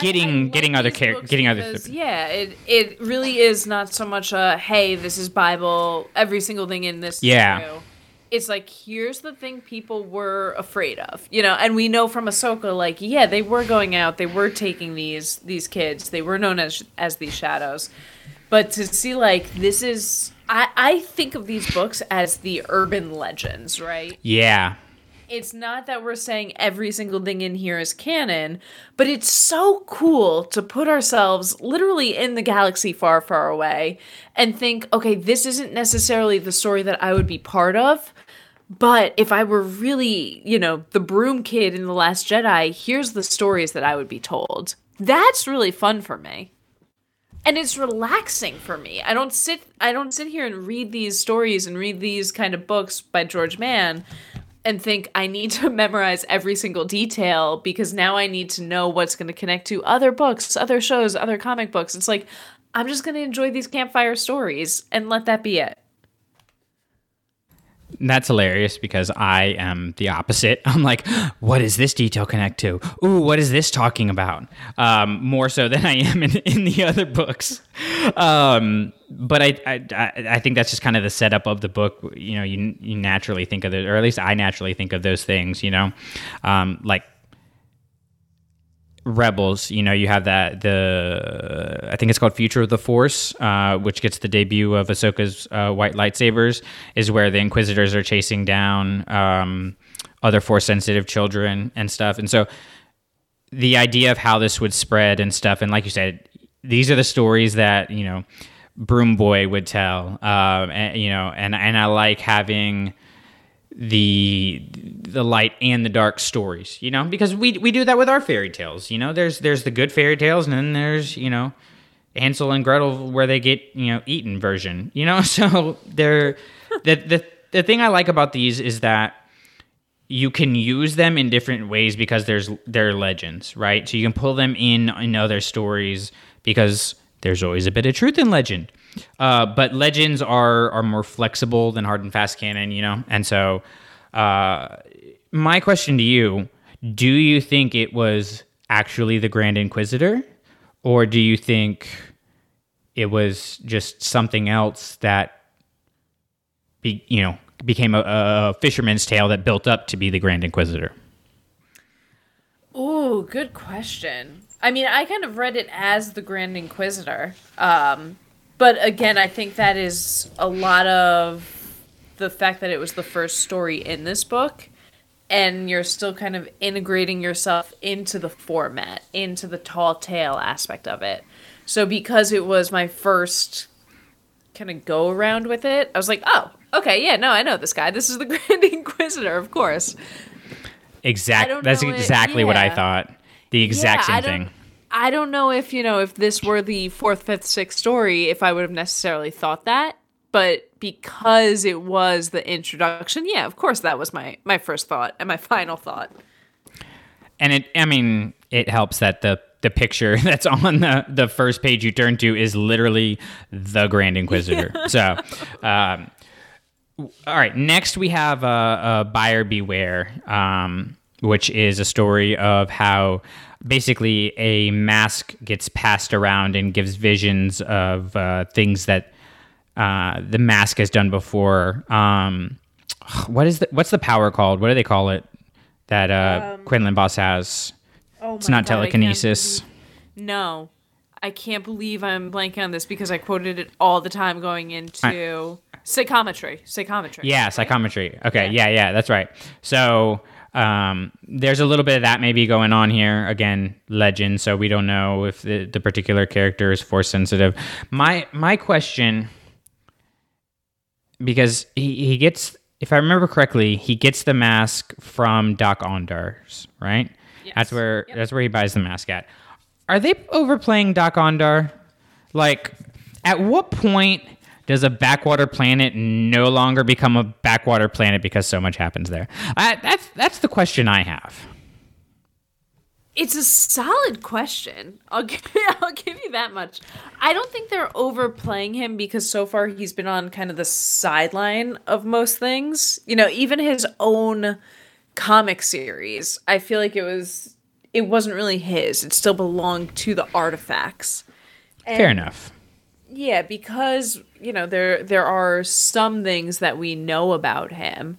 getting
like
getting other
books
getting other th-
yeah it it really is not so much a hey this is bible every single thing in this
Yeah.
true. it's like here's the thing people were afraid of, you know, and we know from Ahsoka, like, yeah, they were going out, they were taking these these kids, they were known as as these shadows. But to see like this is I, I think of these books as the urban legends, right?
Yeah.
it's not that we're saying every single thing in here is canon, but it's so cool to put ourselves literally in the galaxy far, far away and think, okay, this isn't necessarily the story that I would be part of. But if I were really, you know, the broom kid in The Last Jedi, here's the stories that I would be told. That's really fun for me. And it's relaxing for me. I don't sit I don't sit here and read these stories and read these kind of books by George Mann and think I need to memorize every single detail because now I need to know what's going to connect to other books, other shows, other comic books. It's like I'm just going to enjoy these campfire stories and let that be it.
That's hilarious because I am the opposite. I'm like, what does this detail connect to? Ooh, what is this talking about? Um, more so than I am in, in the other books. Um, but I, I, I think that's just kind of the setup of the book. You know, you, you naturally think of it, or at least I naturally think of those things. You know, um, like Rebels, you know, you have that the I think it's called Future of the Force, uh, which gets the debut of Ahsoka's uh, white lightsabers, is where the Inquisitors are chasing down um, other Force sensitive children and stuff, and so the idea of how this would spread and stuff, and like you said, these are the stories that you know Broom Boy would tell, um, and, you know, and and I like having the the light and the dark stories you know? Because we we do that with our fairy tales you know? There's there's the good fairy tales and then there's you know Hansel and Gretel where they get you know eaten version you know? So they're the the the thing I like about these is that you can use them in different ways because there's they're legends right? So you can pull them in in other stories because there's always a bit of truth in legend uh, but legends are are more flexible than hard and fast canon, you know. And so, uh, my question to you: Do you think it was actually the Grand Inquisitor, or do you think it was just something else that, be, you know, became a, a fisherman's tale that built up to be the Grand Inquisitor?
Oh, good question. I mean, I kind of read it as the Grand Inquisitor. Um, but again, I think that is a lot of the fact that it was the first story in this book and you're still kind of integrating yourself into the format, into the tall tale aspect of it. So because it was my first kind of go around with it, I was like, "Oh, okay, yeah, no, I know this guy. This is the Grand Inquisitor, of course."
Exactly. That's exactly it, yeah. what I thought. The exact yeah, same thing.
I don't know if, you know, if this were the fourth, fifth, sixth story, if I would have necessarily thought that. But because it was the introduction, yeah, of course that was my my first thought and my final thought.
And it I mean, it helps that the the picture that's on the, the first page you turn to is literally the Grand Inquisitor. so, um, all right. Next, we have a uh, uh, Buyer Beware, um, which is a story of how basically a mask gets passed around and gives visions of uh, things that uh, the mask has done before. Um, what is the what's the power called? What do they call it that uh, um, Quinlan Vos has?
Oh
it's not
God,
telekinesis.
I no, I can't believe I'm blanking on this because I quoted it all the time going into I, psychometry. Psychometry.
Yeah, psychometry. Okay, yeah. yeah, yeah, that's right. So um, there's a little bit of that maybe going on here. Again, legend, so we don't know if the, the particular character is force sensitive. My my question, because he, he gets, if I remember correctly, he gets the mask from Dok-Ondar's, right? Yes. That's where yep. that's where he buys the mask at. Are they overplaying Dok-Ondar? Like, at what point does a backwater planet no longer become a backwater planet because so much happens there? I, that's that's the question I have.
It's a solid question. I'll give, I'll give you that much. I don't think they're overplaying him because so far he's been on kind of the sideline of most things. You know, even his own comic series, I feel like it was it wasn't really his. It still belonged to the artifacts.
And Fair enough
yeah, because you know there there are some things that we know about him.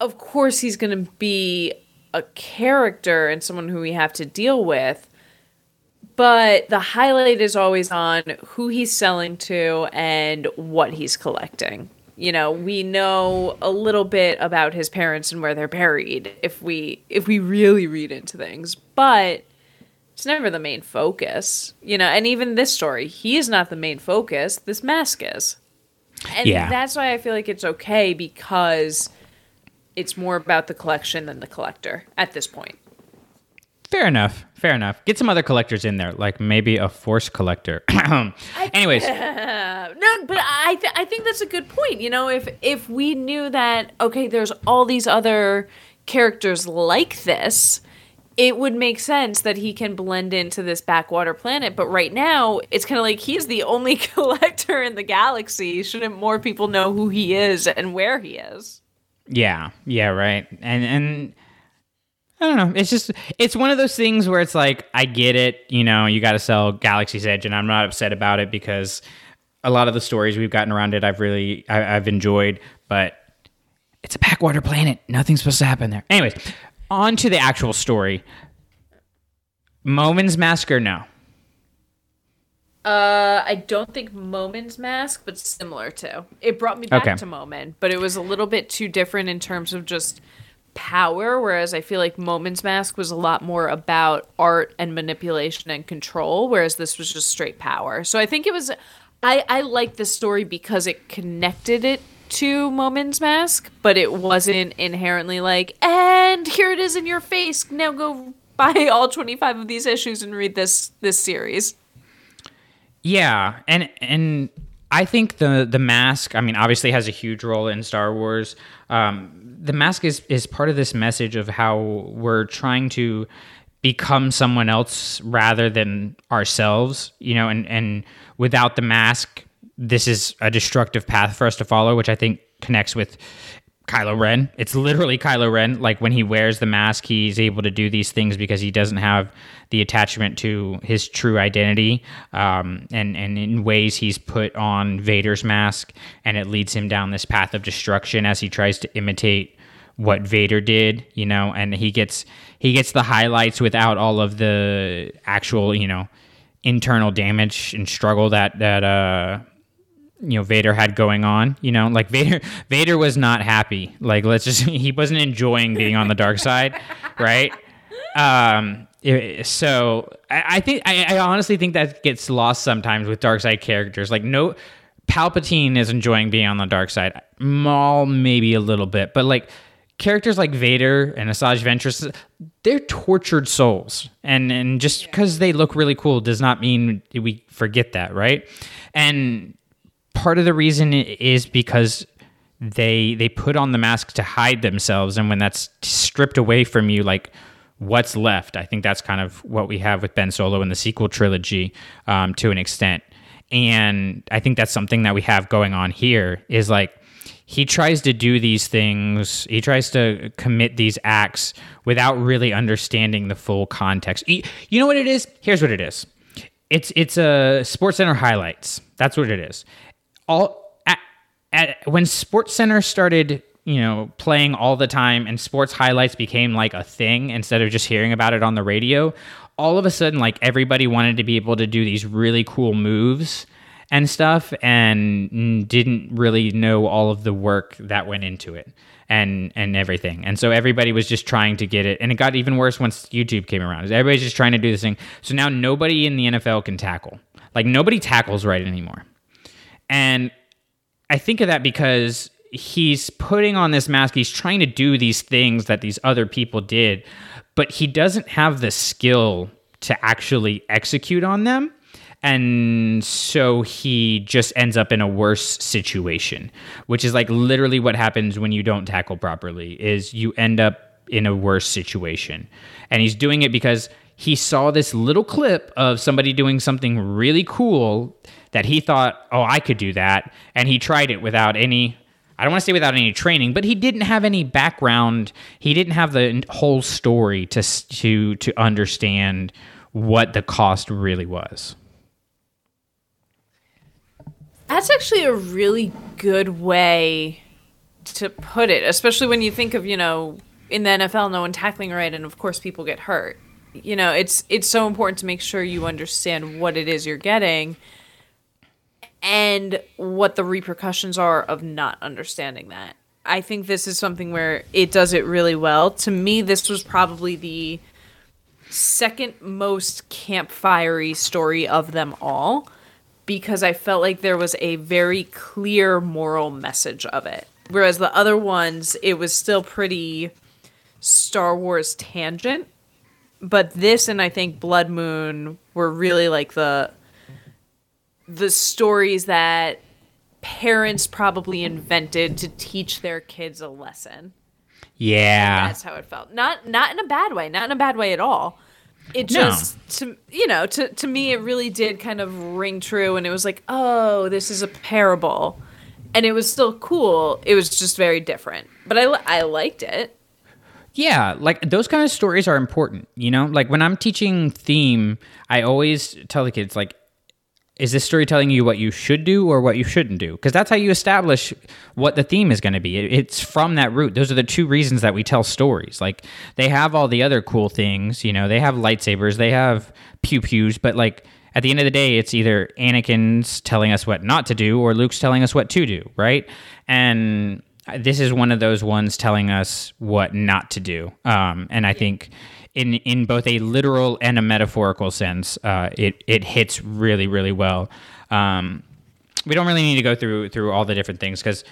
Of course, he's going to be a character and someone who we have to deal with. But the highlight is always on who he's selling to and what he's collecting. You know, we know a little bit about his parents and where they're buried if we if we really read into things, but it's never the main focus. You know, and even this story, he is not the main focus. This mask is. And
Yeah.
that's why I feel like it's okay because it's more about the collection than the collector at this point.
Fair enough. Fair enough. Get some other collectors in there, like maybe a force collector. Anyways,
Uh, no, but I th- I think that's a good point. You know, if if we knew that okay, there's all these other characters like this, it would make sense that he can blend into this backwater planet. But right now, it's kind of like he's the only collector in the galaxy. Shouldn't more people know who he is and where he is?
Yeah, yeah, right. And and I don't know. It's just it's one of those things where it's like I get it, you know, you got to sell Galaxy's Edge and I'm not upset about it because a lot of the stories we've gotten around it I've really I, I've enjoyed, but it's a backwater planet. Nothing's supposed to happen there. Anyways, on to the actual story. Momin's mask or no?
Uh, I don't think Momin's mask, but similar to. It brought me back
Okay.
to Momin, but it was a little bit too different in terms of just power. Whereas I feel like Momin's mask was a lot more about art and manipulation and control, whereas this was just straight power. So I think it was. I I like this story because it connected it to Momin's mask, but it wasn't inherently like, and here it is in your face. Now go buy all twenty five of these issues and read this this series.
Yeah, and and I think the the mask. I mean, obviously has a huge role in Star Wars. Um, the mask is is part of this message of how we're trying to become someone else rather than ourselves. You know, and and without the mask, this is a destructive path for us to follow, which I think connects with Kylo Ren. It's literally Kylo Ren. Like when he wears the mask, he's able to do these things because he doesn't have the attachment to his true identity. Um, and and in ways, he's put on Vader's mask, and it leads him down this path of destruction as he tries to imitate what Vader did. You know, and he gets he gets the highlights without all of the actual you know internal damage and struggle that that uh you know Vader had going on. You know, like Vader Vader was not happy. Like let's just he wasn't enjoying being on the dark side, right? Um. it- so I, I think I, I honestly think that gets lost sometimes with dark side characters. Like no, Palpatine is enjoying being on the dark side. Maul maybe a little bit, but like characters like Vader and Asajj Ventress, they're tortured souls, and and just because they look really cool does not mean we forget that, right? And part of the reason is because they they put on the mask to hide themselves and when that's stripped away from you like what's left? I think that's kind of what we have with ben solo in the sequel trilogy um, to an extent. And i think that's something that we have going on here is like he tries to do these things he tries to commit these acts without really understanding the full context. You know what it is? Here's what it is. It's it's a SportsCenter highlights. That's what it is all at, at when SportsCenter started you know playing all the time and sports highlights became like a thing instead of just hearing about it on the radio all of a sudden like everybody wanted to be able to do these really cool moves and stuff and didn't really know all of the work that went into it and and everything. And so everybody was just trying to get it. And it got even worse once youtube came around. Everybody's just trying to do this thing. So now nobody in the nfl can tackle. Like nobody tackles right anymore and I think of that because he's putting on this mask. He's trying to do these things that these other people did, but he doesn't have the skill to actually execute on them. And so he just ends up in a worse situation, which is like literally what happens when you don't tackle properly is you end up in a worse situation. And he's doing it because he saw this little clip of somebody doing something really cool that he thought, oh, I could do that. And he tried it without any, I don't want to say without any training, but he didn't have any background. He didn't have the whole story to, to, to understand what the cost really was.
That's actually a really good way to put it, especially when you think of, you know, in the NFL, no one tackling right, and of course people get hurt. You know, it's it's so important to make sure you understand what it is you're getting and what the repercussions are of not understanding that. I think this is something where it does it really well. To me, this was probably the second most campfirey story of them all because I felt like there was a very clear moral message of it. Whereas the other ones, it was still pretty Star Wars tangent. But this and I think Blood Moon were really like the the stories that parents probably invented to teach their kids a lesson.
Yeah.
That's how it felt. Not not in a bad way, not in a bad way at all. It
No.
just to you know, to to me it really did kind of ring true and it was like, "Oh, this is a parable." And it was still cool. It was just very different. But I I liked it.
Yeah, like those kind of stories are important, you know? Like when I'm teaching theme, I always tell the kids like is this story telling you what you should do or what you shouldn't do? Because that's how you establish what the theme is going to be. It's from that root. Those are the two reasons that we tell stories. Like they have all the other cool things, you know, they have lightsabers, they have pew pews, but like at the end of the day, it's either Anakin's telling us what not to do or Luke's telling us what to do, right? And this is one of those ones telling us what not to do. Um, and I think in in both a literal and a metaphorical sense, uh, it it hits really really well. Um, we don't really need to go through through all the different things because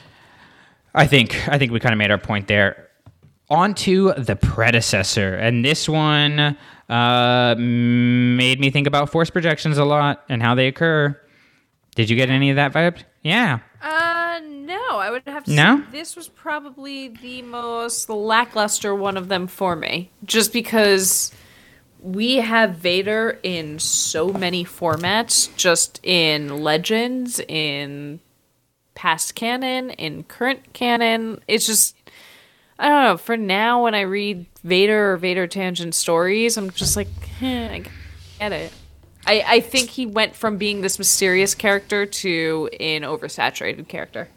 I think I think we kind of made our point there. On to the predecessor, and this one uh, made me think about force projections a lot and how they occur. Did you get any of that vibe? Yeah.
Uh no, I would have to
No?
say this was probably the most lackluster one of them for me. Just because we have Vader in so many formats, just in Legends, in past canon, in current canon. It's just I don't know. For now, when I read Vader or Vader tangent stories, I'm just like, eh, I get it. I, I think he went from being this mysterious character to an oversaturated character.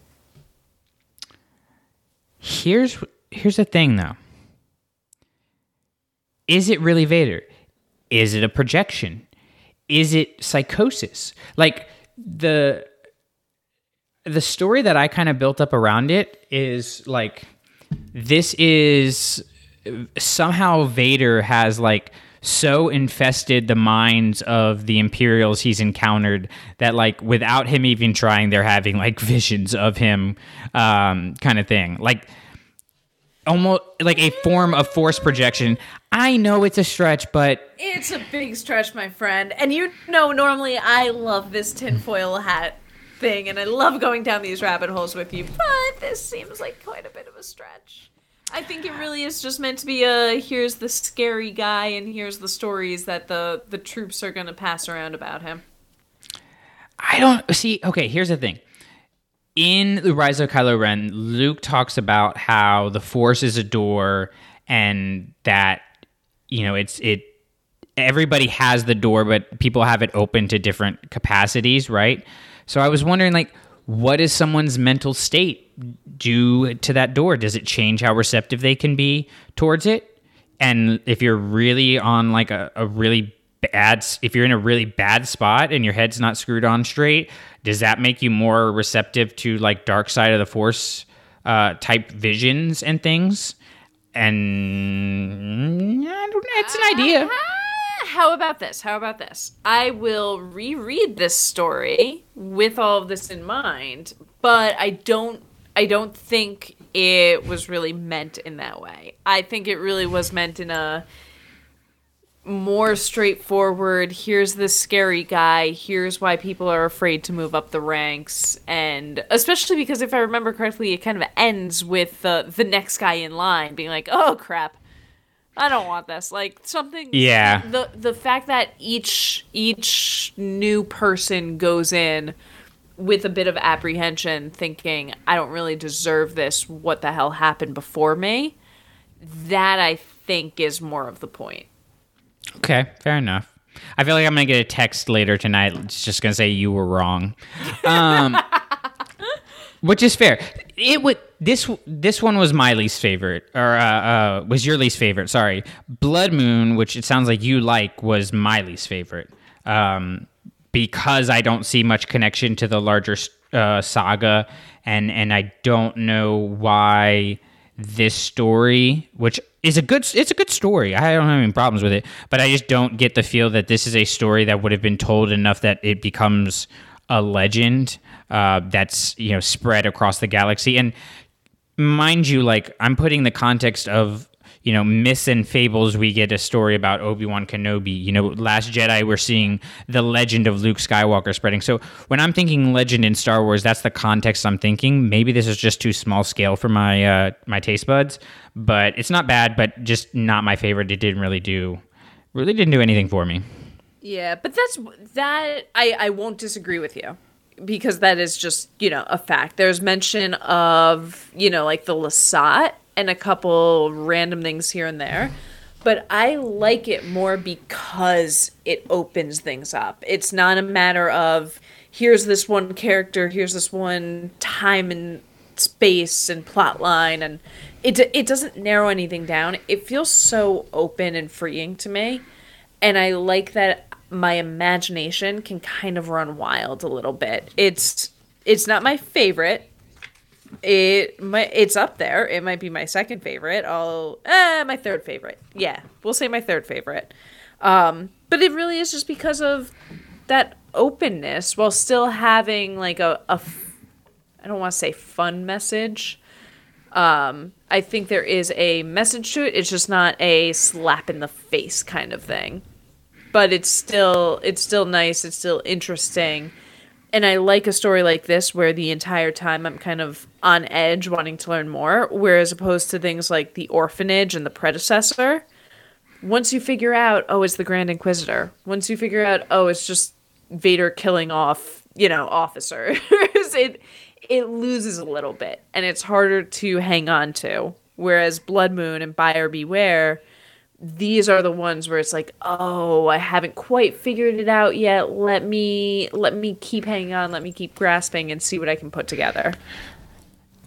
Here's here's the thing though. Is it really Vader? Is it a projection? Is it psychosis? Like the the story that I kind of built up around it is like this is somehow Vader has like so infested the minds of the Imperials he's encountered that like without him even trying, they're having like visions of him, um, kind of thing. Like almost like a form of force projection. I know it's a stretch, but
It's a big stretch, my friend. And you know, normally I love this tinfoil hat thing, and I love going down these rabbit holes with you, but this seems like quite a bit of a stretch. I think it really is just meant to be a here's the scary guy, and here's the stories that the, the troops are going to pass around about him.
I don't see. Okay, here's the thing. In the Rise of Kylo Ren, Luke talks about how the Force is a door, and that you know it's it. Everybody has the door, but people have it open to different capacities, right? So I was wondering, like, what is someone's mental state do to that door? Does it change how receptive they can be towards it? And if you're really on like a, a really bad, if you're in a really bad spot and your head's not screwed on straight, does that make you more receptive to like dark side of the force uh, type visions and things? And I don't, it's an idea.
Ah, How about this? How about this? I will reread this story with all of this in mind, but I don't I don't think it was really meant in that way. I think it really was meant in a more straightforward, here's this scary guy, here's why people are afraid to move up the ranks, and especially because if I remember correctly, it kind of ends with the the next guy in line being like, "Oh crap, I don't want this." Like something.
Yeah.
The the fact that each each new person goes in with a bit of apprehension, thinking, "I don't really deserve this. What the hell happened before me?" That I think is more of the point.
Okay, fair enough. I feel like I'm gonna get a text later tonight. It's just gonna say you were wrong, um, which is fair. It would this this one was my least favorite, or uh, uh, was your least favorite? Sorry, Blood Moon, which it sounds like you like, was my least favorite. Um, because I don't see much connection to the larger uh, saga, and and I don't know why this story, which is a good, it's a good story. I don't have any problems with it, but I just don't get the feel that this is a story that would have been told enough that it becomes a legend uh, that's you know spread across the galaxy. And mind you, like I'm putting the context of you know, myths and fables, we get a story about Obi Wan Kenobi. You know, Last Jedi, we're seeing the legend of Luke Skywalker spreading. So when I'm thinking legend in Star Wars, that's the context I'm thinking. Maybe this is just too small scale for my uh, my taste buds, but it's not bad, but just not my favorite. It didn't really do, really didn't do anything for me.
Yeah, but that's that. I I won't disagree with you because that is just you know a fact. There's mention of you know like the Lasat and a couple random things here and there. But I like it more because it opens things up. It's not a matter of here's this one character, here's this one time and space and plot line and it it doesn't narrow anything down. It feels so open and freeing to me. And I like that my imagination can kind of run wild a little bit. It's it's not my favorite it might it's up there. It might be my second favorite. I'll eh, my third favorite. Yeah, we'll say my third favorite. Um, but it really is just because of that openness while still having like a, a I don't want to say fun message. Um, I think there is a message to it. It's just not a slap in the face kind of thing. But it's still it's still nice. It's still interesting and I like a story like this where the entire time I'm kind of on edge wanting to learn more, whereas opposed to things like The Orphanage and the predecessor, once you figure out, oh, it's the Grand Inquisitor, once you figure out, oh, it's just Vader killing off, you know, officers, it it loses a little bit and it's harder to hang on to. Whereas Blood Moon and Buyer Beware these are the ones where it's like oh i haven't quite figured it out yet. Let me let me keep hanging on. Let me keep grasping and see what i can put together.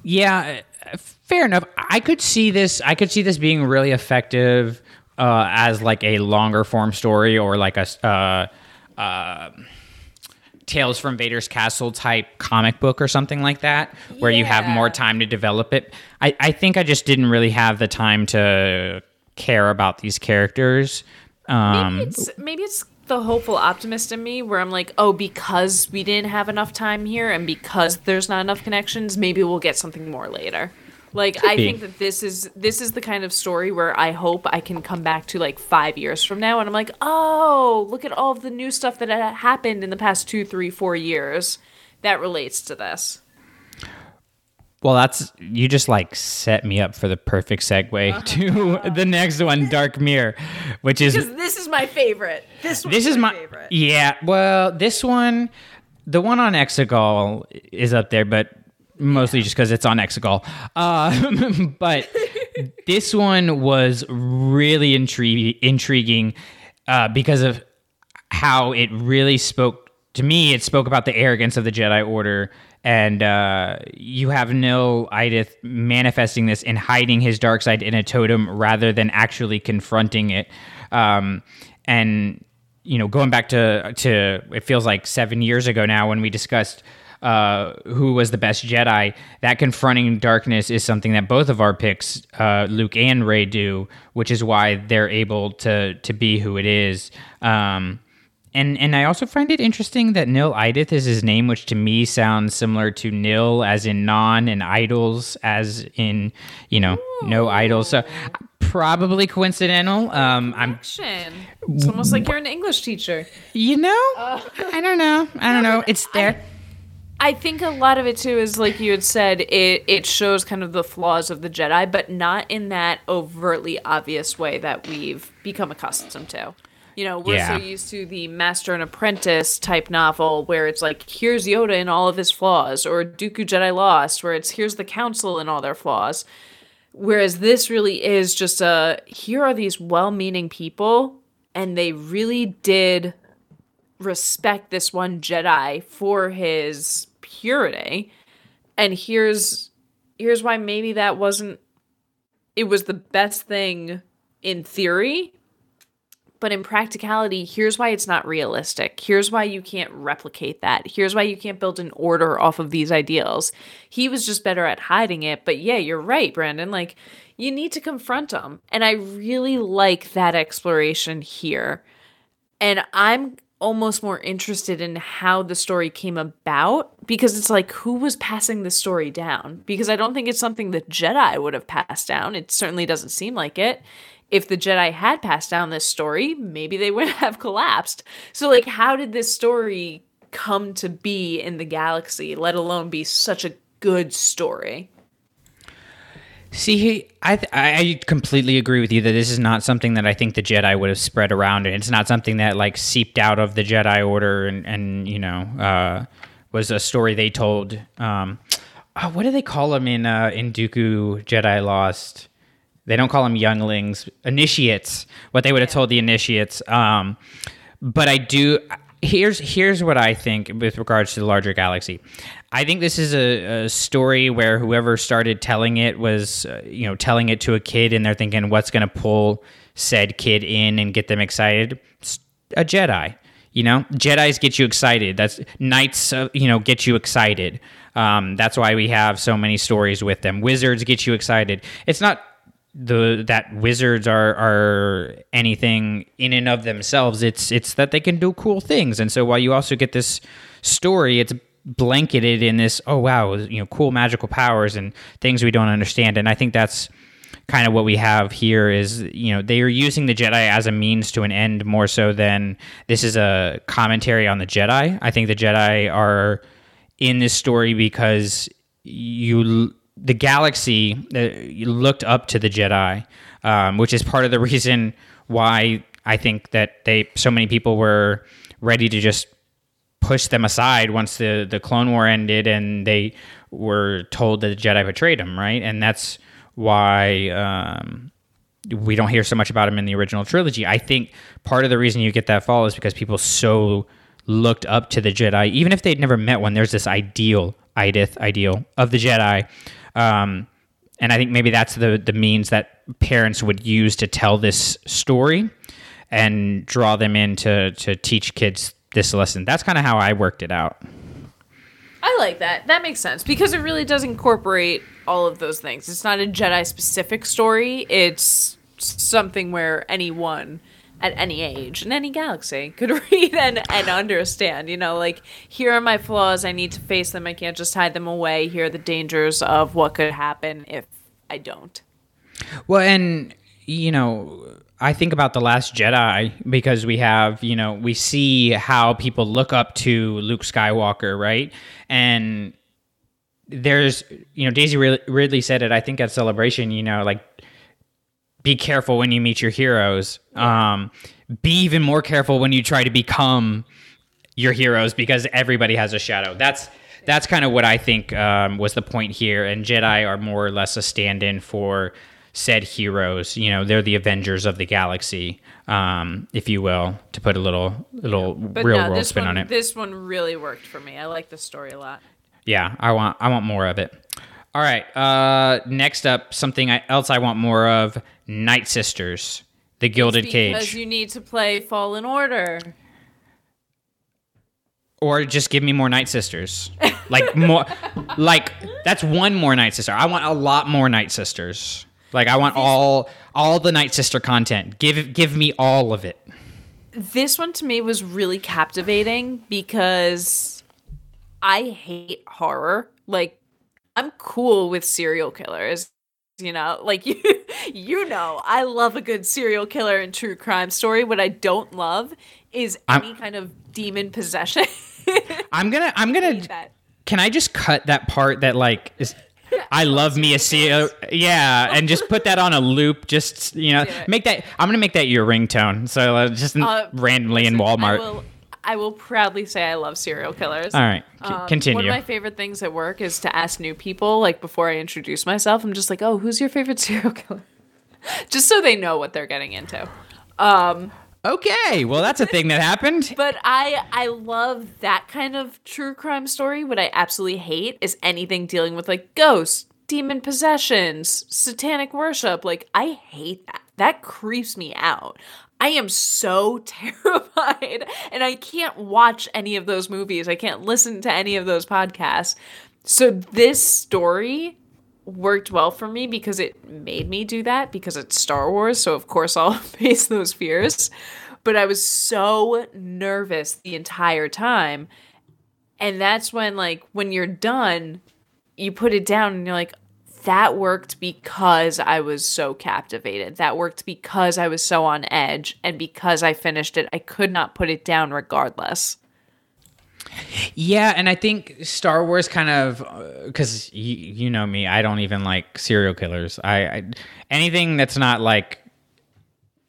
Yeah fair enough. I could see this i could see this being really effective uh, as like a longer form story or like a uh, uh, tales from vader's castle type comic book or something like that where yeah. you have more time to develop it. I, I think i just didn't really have the time to care about these characters. Um,
maybe it's maybe it's the hopeful optimist in me where I'm like, oh, because we didn't have enough time here and because there's not enough connections, maybe we'll get something more later. Like I think that this is this is the kind of story where I hope I can come back to like five years from now and I'm like, oh, look at all of the new stuff that happened in the past two, three, four years that relates to this.
Well, that's you just like set me up for the perfect segue to the next one, Dark Mirror, which is
because this is my favorite. This
this is my, my favorite. Yeah, well, this one, the one on Exegol is up there, but mostly just because it's on Exegol. Uh, but this one was really intri- intriguing uh, because of how it really spoke to me. It spoke about the arrogance of the Jedi Order and uh, you have Nil Idith manifesting this and hiding his dark side in a totem rather than actually confronting it. Um, and you know, going back to to it feels like seven years ago now when we discussed uh, who was the best Jedi. That confronting darkness is something that both of our picks, uh, Luke and Rey, do, which is why they're able to to be who it is. Um, and and I also find it interesting that Nil Idith is his name, which to me sounds similar to Nil as in non and idols as in you know Ooh. no idols. So probably coincidental. Um, I'm.
It's almost like you're an English teacher.
You know, uh, I don't know. I don't know. It's there.
I, I think a lot of it too is like you had said. It it shows kind of the flaws of the Jedi, but not in that overtly obvious way that we've become accustomed to. You know, we're yeah. so used to the master and apprentice type novel where it's like, here's Yoda in all of his flaws, or Dooku Jedi Lost, where it's here's the council in all their flaws. Whereas this really is just a here are these well meaning people and they really did respect this one Jedi for his purity. And here's here's why maybe that wasn't it was the best thing in theory, but in practicality, here's why it's not realistic. Here's why you can't replicate that. Here's why you can't build an order off of these ideals. He was just better at hiding it, but yeah, you're right, Brandon. Like you need to confront him. And I really like that exploration here. And I'm almost more interested in how the story came about because it's like who was passing the story down because i don't think it's something that jedi would have passed down it certainly doesn't seem like it if the jedi had passed down this story maybe they would have collapsed so like how did this story come to be in the galaxy let alone be such a good story
See, I th- I completely agree with you that this is not something that I think the Jedi would have spread around, and it's not something that like seeped out of the Jedi Order, and and you know uh, was a story they told. Um, oh, what do they call them in uh, in Dooku Jedi Lost? They don't call them younglings, initiates. What they would have told the initiates. Um, but I do. Here's here's what I think with regards to the larger galaxy. I think this is a, a story where whoever started telling it was, uh, you know, telling it to a kid, and they're thinking, what's going to pull said kid in and get them excited? It's a Jedi. You know, Jedi's get you excited. That's knights, uh, you know, get you excited. Um, that's why we have so many stories with them. Wizards get you excited. It's not the that wizards are are anything in and of themselves. It's it's that they can do cool things. And so while you also get this story, it's blanketed in this oh wow you know cool magical powers and things we don't understand and i think that's kind of what we have here is you know they are using the jedi as a means to an end more so than this is a commentary on the jedi i think the jedi are in this story because you the galaxy uh, looked up to the jedi um, which is part of the reason why i think that they so many people were ready to just push them aside once the the Clone War ended and they were told that the Jedi betrayed them, right? And that's why um, we don't hear so much about him in the original trilogy. I think part of the reason you get that fall is because people so looked up to the Jedi, even if they'd never met one. There's this ideal, idith, ideal of the Jedi. Um, and I think maybe that's the the means that parents would use to tell this story and draw them in to to teach kids this lesson. That's kind of how I worked it out.
I like that. That makes sense because it really does incorporate all of those things. It's not a Jedi specific story. It's something where anyone at any age in any galaxy could read and, and understand. You know, like here are my flaws. I need to face them. I can't just hide them away. Here are the dangers of what could happen if I don't.
Well, and you know, I think about the Last Jedi because we have, you know, we see how people look up to Luke Skywalker, right? And there's, you know, Daisy Ridley said it. I think at Celebration, you know, like be careful when you meet your heroes. Um, be even more careful when you try to become your heroes because everybody has a shadow. That's that's kind of what I think um, was the point here. And Jedi are more or less a stand-in for said heroes. You know, they're the Avengers of the galaxy, um, if you will, to put a little little
But
real
no,
world spin
one,
on it.
This one really worked for me. I like the story a lot.
Yeah, I want I want more of it. All right. Uh, next up, something I, else I want more of: Night Sisters, the Gilded
Because
Cage, Because
you need to play Fallen Order.
or just give me more Night Sisters. Like more, like that's one more Night Sister. I want a lot more Night Sisters. Like I want all all the Night Sister content. Give give me all of it.
This one to me was really captivating because I hate horror. Like I'm cool with serial killers. You know, like you you know, I love a good serial killer and true crime story. What I don't love is
I'm-
any kind of demon possession.
I'm gonna I'm gonna. Can I just cut that part that like is I love me a serial yeah, and just put that on a loop. Just you know, make that. I'm gonna make that your ringtone. So uh, just
Uh,
randomly in Walmart.
I will, proudly say I love serial killers.
All right, c-
Um,
continue.
One of my favorite things at work is to ask new people, like before I introduce myself, I'm just like, oh, who's your favorite serial killer? just so they know what they're getting into. Um,
Okay, well that's a thing that happened.
But I I love that kind of true crime story. What I absolutely hate is anything dealing with like ghosts, demon possessions, satanic worship. Like I hate that. That creeps me out. I am so terrified and I can't watch any of those movies. I can't listen to any of those podcasts. So this story worked well for me because it made me do that because it's Star Wars. So, of course, I'll face those fears. But I was so nervous the entire time. And that's when, like, when you're done, you put it down and you're like, that worked because I was so captivated. That worked because I was so on edge. And because I finished it, I could not put it down regardless.
Yeah, and I think Star Wars kind of because you, you know me, I don't even like serial killers. I, I anything that's not like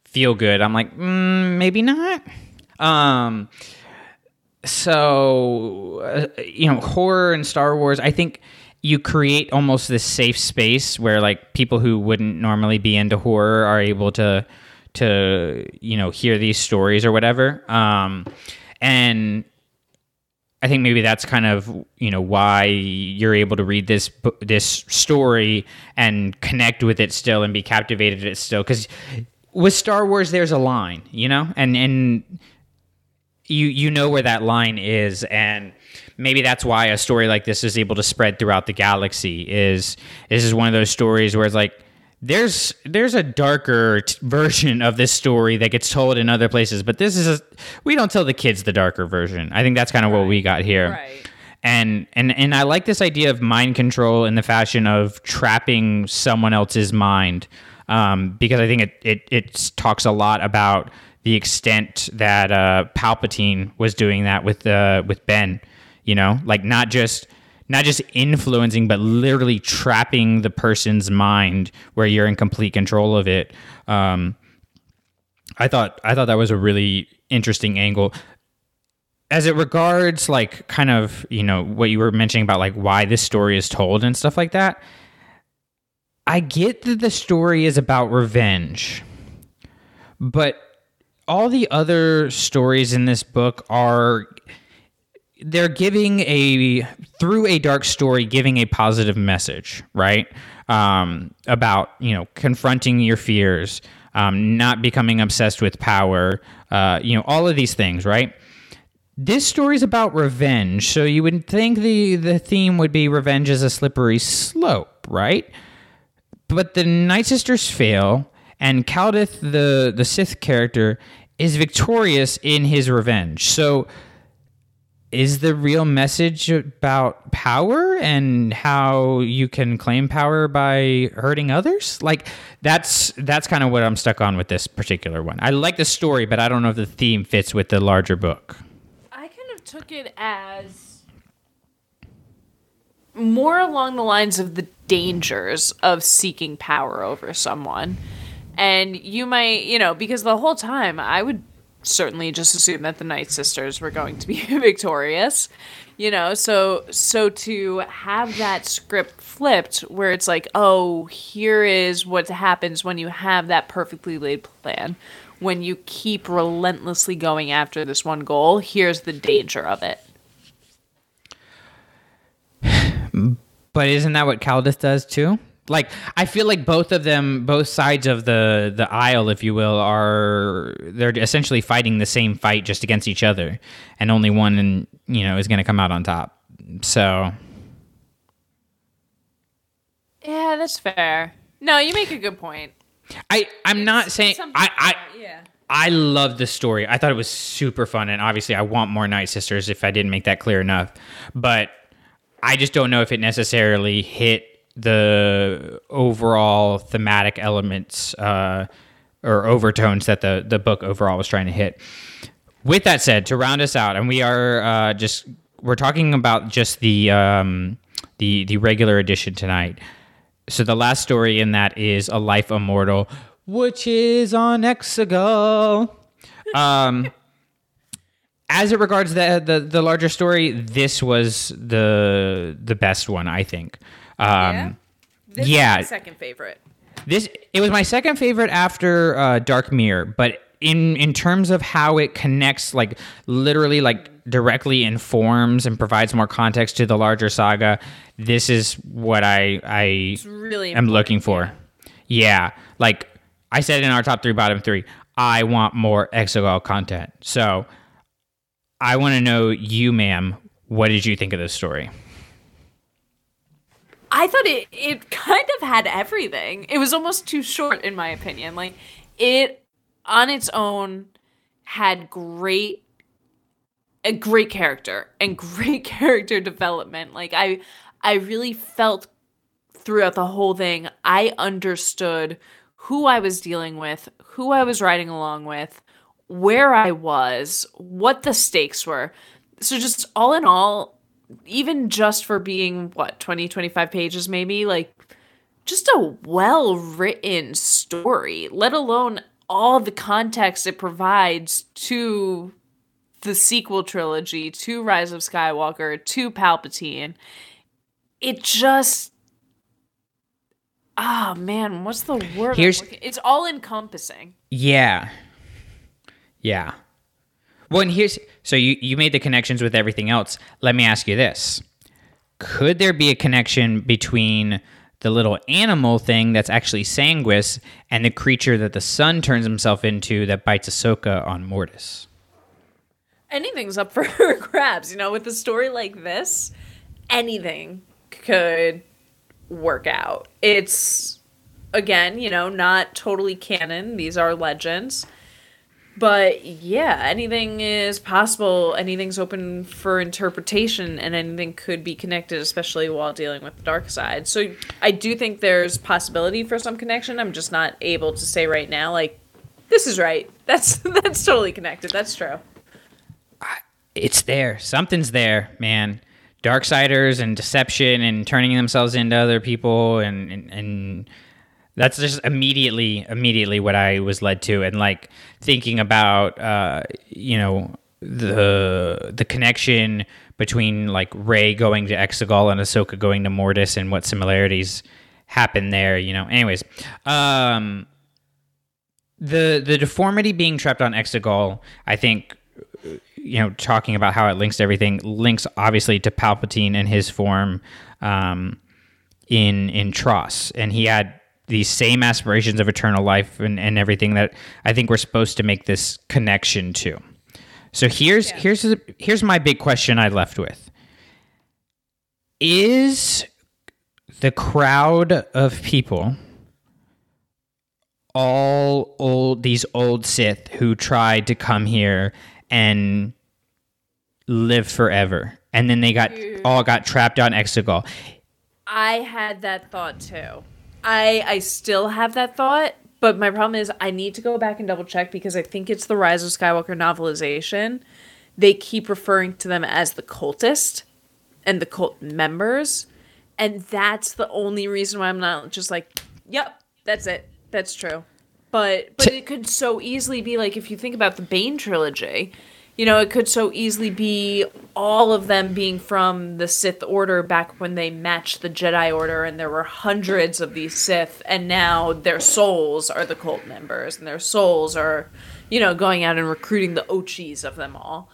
feel good, I'm like mm, maybe not. Um, so uh, you know, horror and Star Wars, I think you create almost this safe space where like people who wouldn't normally be into horror are able to to you know hear these stories or whatever. Um, and I think maybe that's kind of you know why you're able to read this this story and connect with it still and be captivated it still because with Star Wars there's a line you know and and you you know where that line is and maybe that's why a story like this is able to spread throughout the galaxy is this is one of those stories where it's like there's there's a darker t- version of this story that gets told in other places but this is a, we don't tell the kids the darker version i think that's kind of right. what we got here
right.
and and and i like this idea of mind control in the fashion of trapping someone else's mind um, because i think it, it it talks a lot about the extent that uh, palpatine was doing that with uh, with ben you know like not just not just influencing but literally trapping the person's mind where you're in complete control of it. Um, i thought i thought that was a really interesting angle. As it regards like kind of you know what you were mentioning about like why this story is told and stuff like that i get that the story is about revenge but all the other stories in this book are they're giving a through a dark story giving a positive message right? Um, about you know confronting your fears um, not becoming obsessed with power uh, you know all of these things right? This story is about revenge so you would think the the theme would be revenge is a slippery slope right? But the night sisters fail and Kaldith the the Sith character is victorious in his revenge. So is the real message about power and how you can claim power by hurting others? Like that's that's kind of what i'm stuck on with this particular one. I like the story but i don't know if the theme fits with the larger book.
I kind of took it as more along the lines of the dangers of seeking power over someone. And you might you know because the whole time i would certainly just assume that the Night Sisters were going to be victorious. You know, so so to have that script flipped where it's like, oh, here is what happens when you have that perfectly laid plan. When you keep relentlessly going after this one goal, here's the danger of it.
But isn't that what Kaldith does too? Like I feel like both of them, both sides of the the aisle, if you will, are they're essentially fighting the same fight just against each other, and only one, you know, is going to come out on top. So,
yeah, that's fair. No, you make a good point.
I I'm
It's-
not saying I I.
that, yeah.
I love the story. I thought it was super fun, and obviously, I want more Night Sisters. If I didn't make that clear enough, but I just don't know if it necessarily hit the overall thematic elements uh, or overtones that the the book overall was trying to hit. With that said, to round us out, and we are uh, just we're talking about just the um, the the regular edition tonight. So the last story in that is a life immortal, which is on Exegol. Um, as it regards the, the the larger story, this was the the best one, I think. Um,
This
yeah.
second favorite.
This it was my second favorite after uh, Dark Mirror, but in in terms of how it connects, like literally, like directly informs and provides more context to the larger saga, this is what I I
really
am looking for. Yeah, like I said in our top three, bottom three, I want more Exegol content. So I want to know you, ma'am. What did you think of this story?
I thought it it kind of had everything. It was almost too short in my opinion. Like it on its own had great a great character and great character development. Like I I really felt throughout the whole thing I understood who I was dealing with, who I was riding along with, where I was, what the stakes were. So just all in all, even just for being what 20 25 pages maybe like just a well written story let alone all the context it provides to the sequel trilogy to rise of skywalker to palpatine it just ah oh, man what's the word
Here's-
it's all encompassing
Yeah. Yeah. Well, and here's so you you made the connections with everything else. Let me ask you this: Could there be a connection between the little animal thing that's actually Sanguis and the creature that the son turns himself into that bites Ahsoka on Mortis?
anything's up for grabs. You know, with a story like this, anything could work out. It's again, you know, not totally canon. These are legends. But yeah, anything is possible. Anything's open for interpretation, and anything could be connected, especially while dealing with the dark side. So I do think there's possibility for some connection. I'm just not able to say right now, like, this is right. That's that's totally connected. That's true.
It's there. Something's there, man. Darksiders and deception and turning themselves into other people and, and and that's just immediately immediately what I was led to and like thinking about uh you know the the connection between like Rey going to Exegol and Ahsoka going to Mortis and what similarities happen there, you know. Anyways, um the the deformity being trapped on Exegol, I think you know, talking about how it links to everything, links obviously to Palpatine and his form um, in in TROS, and he had these same aspirations of eternal life and, and everything that I think we're supposed to make this connection to. So here's here's here's my big question I left with: Is the crowd of people all old these old Sith who tried to come here and live forever. And then they got all got trapped on Exegol.
I had that thought too. I I still have that thought, but my problem is I need to go back and double check because I think it's the Rise of Skywalker novelization. They keep referring to them as the cultist and the cult members, and that's the only reason why I'm not just like, yep, that's it. That's true. But but it could so easily be like if you think about the Bane trilogy, you know, it could so easily be all of them being from the Sith Order back when they matched the Jedi Order, and there were hundreds of these Sith, and now their souls are the cult members, and their souls are, you know, going out and recruiting the Ochis of them all.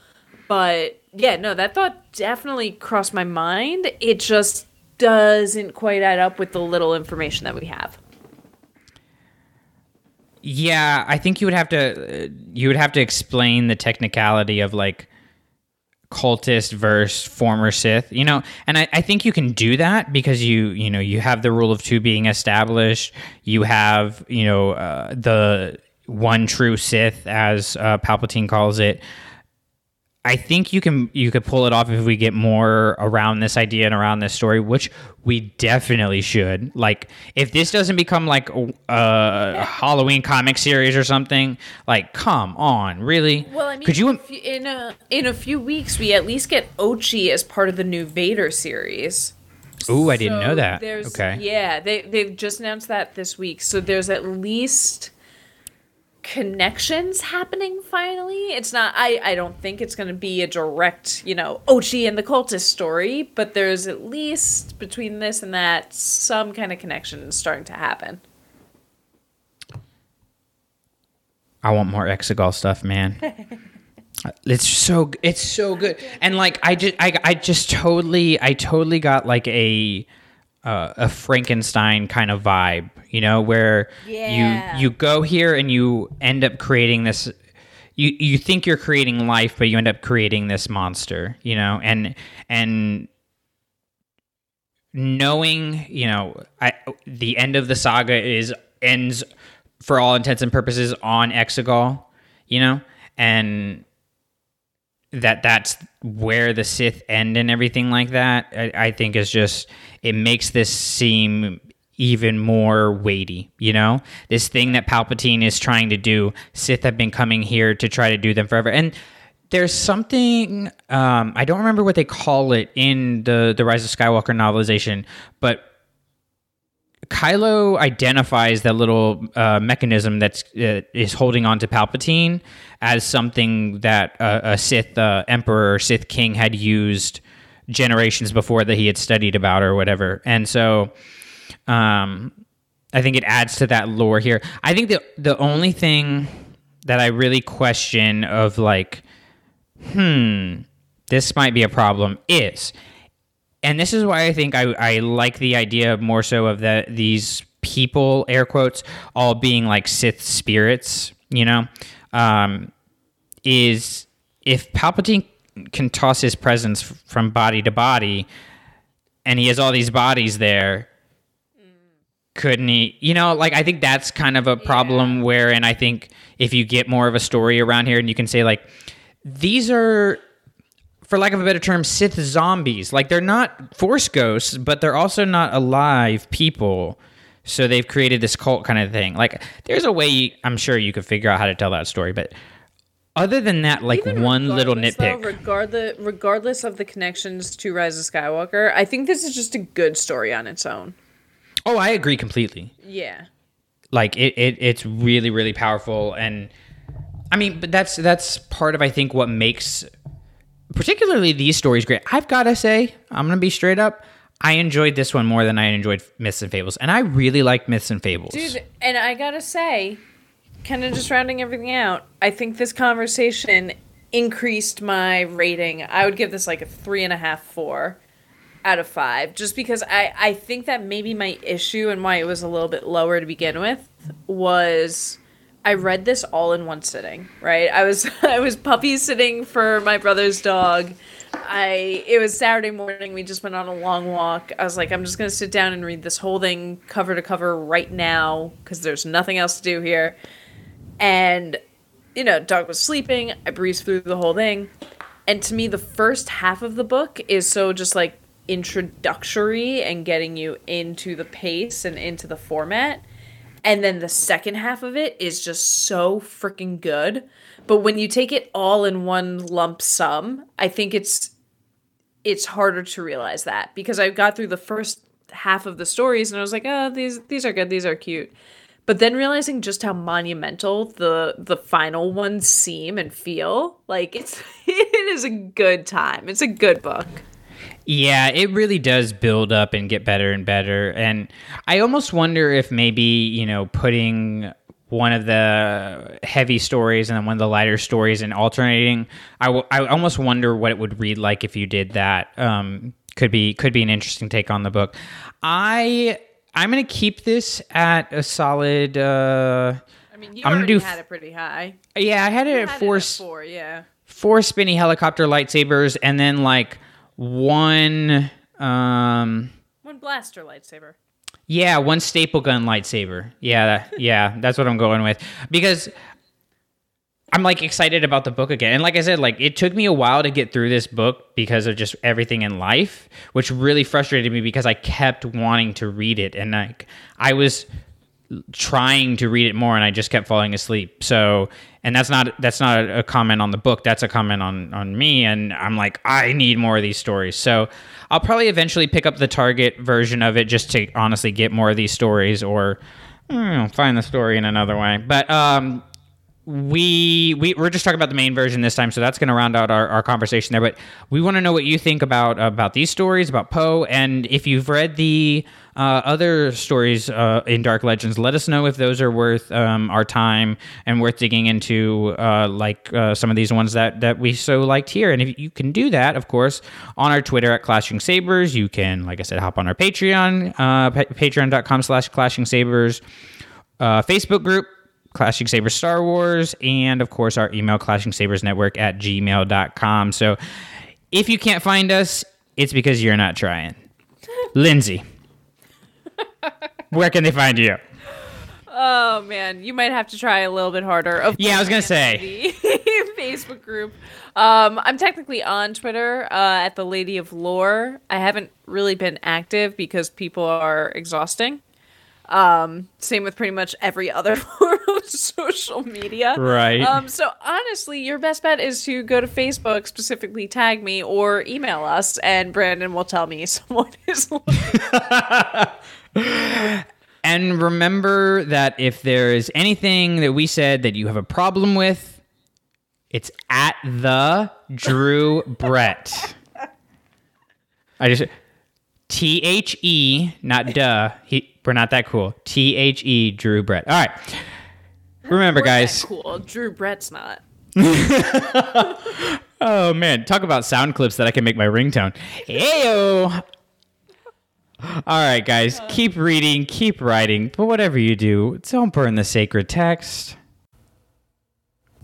But yeah, no, that thought definitely crossed my mind. It just doesn't quite add up with the little information that we have.
Yeah, I think you would have to uh, you would have to explain the technicality of like cultist versus former Sith, you know, and I, I think you can do that because you you know you have the rule of two being established. You have you know uh, the one true Sith, as uh, Palpatine calls it. I think you can you could pull it off if we get more around this idea and around this story, which we definitely should. Like, if this doesn't become like a, a Halloween comic series or something, like, come on, really?
Well, I mean,
could you?
if you- in a in a few weeks we at least get Ochi as part of the new Vader series.
Ooh, I didn't
So
know that.
There's,
Okay.
Yeah, they they've just announced that this week. So there's at least connections happening finally. It's not I I don't think it's going to be a direct, you know, Ochi and the cultist story, but there's at least between this and that some kind of connection starting to happen.
I want more Exegol stuff, man. it's so it's so good, and like I just I I just totally I totally got like a uh, a Frankenstein kind of vibe, you know, where
Yeah.
you you go here and you end up creating this. You you think you're creating life, but you end up creating this monster, you know, and and knowing you know I, the end of the saga is ends for all intents and purposes on Exegol, you know, and that that's where the Sith end and everything like that. I, I think is just it makes this seem even more weighty. You know, this thing that Palpatine is trying to do. Sith have been coming here to try to do them forever, and there's something um, I don't remember what they call it in the the Rise of Skywalker novelization, but Kylo identifies that little uh, mechanism that's uh, is holding on to Palpatine as something that uh, a Sith uh, Emperor or Sith King had used generations before that he had studied about or whatever, and so um, I think it adds to that lore here. I think the the only thing that I really question of like, hmm, this might be a problem is and this is why I think I, I like the idea more so of that these people air quotes all being like Sith spirits, you know, um, is if Palpatine can toss his presence from body to body, and he has all these bodies there. Couldn't he? You know, like I think that's kind of a problem. Wherein I think if you get more of a story around here, and you can say like, these are for lack of a better term, Sith zombies. Like they're not Force ghosts, but they're also not alive people. So they've created this cult kind of thing. Like there's a way I'm sure you could figure out how to tell that story, but other than that, like
Even
one little
regardless, though,
nitpick.
regardless, regardless of the connections to Rise of Skywalker, I think this is just a good story on its own.
oh, I agree completely.
Yeah.
like it, it it's really really powerful and i mean but that's that's part of i think what makes particularly these stories great i've gotta say i'm gonna be straight up i enjoyed this one more than i enjoyed myths and fables and i really like myths and fables
Dude, and I gotta say, kind of just rounding everything out, I think this conversation increased my rating. I would give this like a three and a half, four out of five, just because I, I think that maybe my issue and why it was a little bit lower to begin with was I read this all in one sitting, right? I was I was puppy sitting for my brother's dog. I it was Saturday morning. We just went on a long walk. I was like, I'm just gonna sit down and read this whole thing cover to cover right now because there's nothing else to do here. And you know, dog was sleeping. I breezed through the whole thing, and to me, the first half of the book is so just like introductory and getting you into the pace and into the format. And then the second half of it is just so freaking good. But when you take it all in one lump sum, I think it's it's harder to realize that because I got through the first half of the stories and I was like, "Oh, these these are good, these are cute." But then realizing just how monumental the the final ones seem and feel, like it's it is a good time. It's a good book.
Yeah, it really does build up and get better and better. And I almost wonder if maybe, you know, putting one of the heavy stories and then one of the lighter stories and alternating, I, w- I almost wonder what it would read like if you did that. Um, could be could be an interesting take on the book. I I'm gonna keep this at a solid. Uh,
I mean, you
I'm gonna
already
do
had
f-
it pretty high.
yeah, I had it at
had
four.
it at four, yeah.
four spinny helicopter lightsabers and then like one um
One blaster lightsaber.
yeah one staple gun lightsaber yeah yeah that's what i'm going with because i'm like excited about the book again and like i said like it took me a while to get through this book because of just everything in life which really frustrated me because i kept wanting to read it and like i was trying to read it more and I just kept falling asleep. So, and that's not that's not a, comment on the book. That's a comment on on me and I'm like I need more of these stories. So, I'll probably eventually pick up the Target version of it just to honestly get more of these stories or I don't know, find the story in another way. But um we, we we're just talking about the main version this time, so that's going to round out our, our conversation there. But we want to know what you think about about these stories about Poe, and if you've read the uh, other stories uh, in Dark Legends, let us know if those are worth um, our time and worth digging into, uh, like uh, some of these ones that that we so liked here. And if you can do that, of course, on our Twitter at Clashing Sabers, you can, like I said, hop on our Patreon, uh, pa- Patreon.com/slash Clashing Sabers, uh, Facebook group. Clashing Sabers Star Wars, and of course our email Clashing Sabers Network at gmail.com. So if you can't find us, it's because you're not trying. Lindsay, where can they find you?
Oh man, you might have to try a little bit harder. Of
Yeah, I was gonna say.
Facebook group. Um, I'm technically on Twitter uh, at the Lady of Lore. I haven't really been active because people are exhausting. Um, same with pretty much every other form of social media.
Right.
Um, so honestly, your best bet is to go to Facebook, specifically tag me, or email us, and Brandon will tell me someone is.
And remember that if there is anything that we said that you have a problem with, it's at the Drew Brett. I just T H E, not duh. He, we're not that cool. T H E Drew Brett. All right. Remember, guys.
cool. Drew Brett's not.
Oh man, talk about sound clips that I can make my ringtone. Heyo. All right, guys, keep reading, keep writing, but whatever you do, don't burn the sacred text.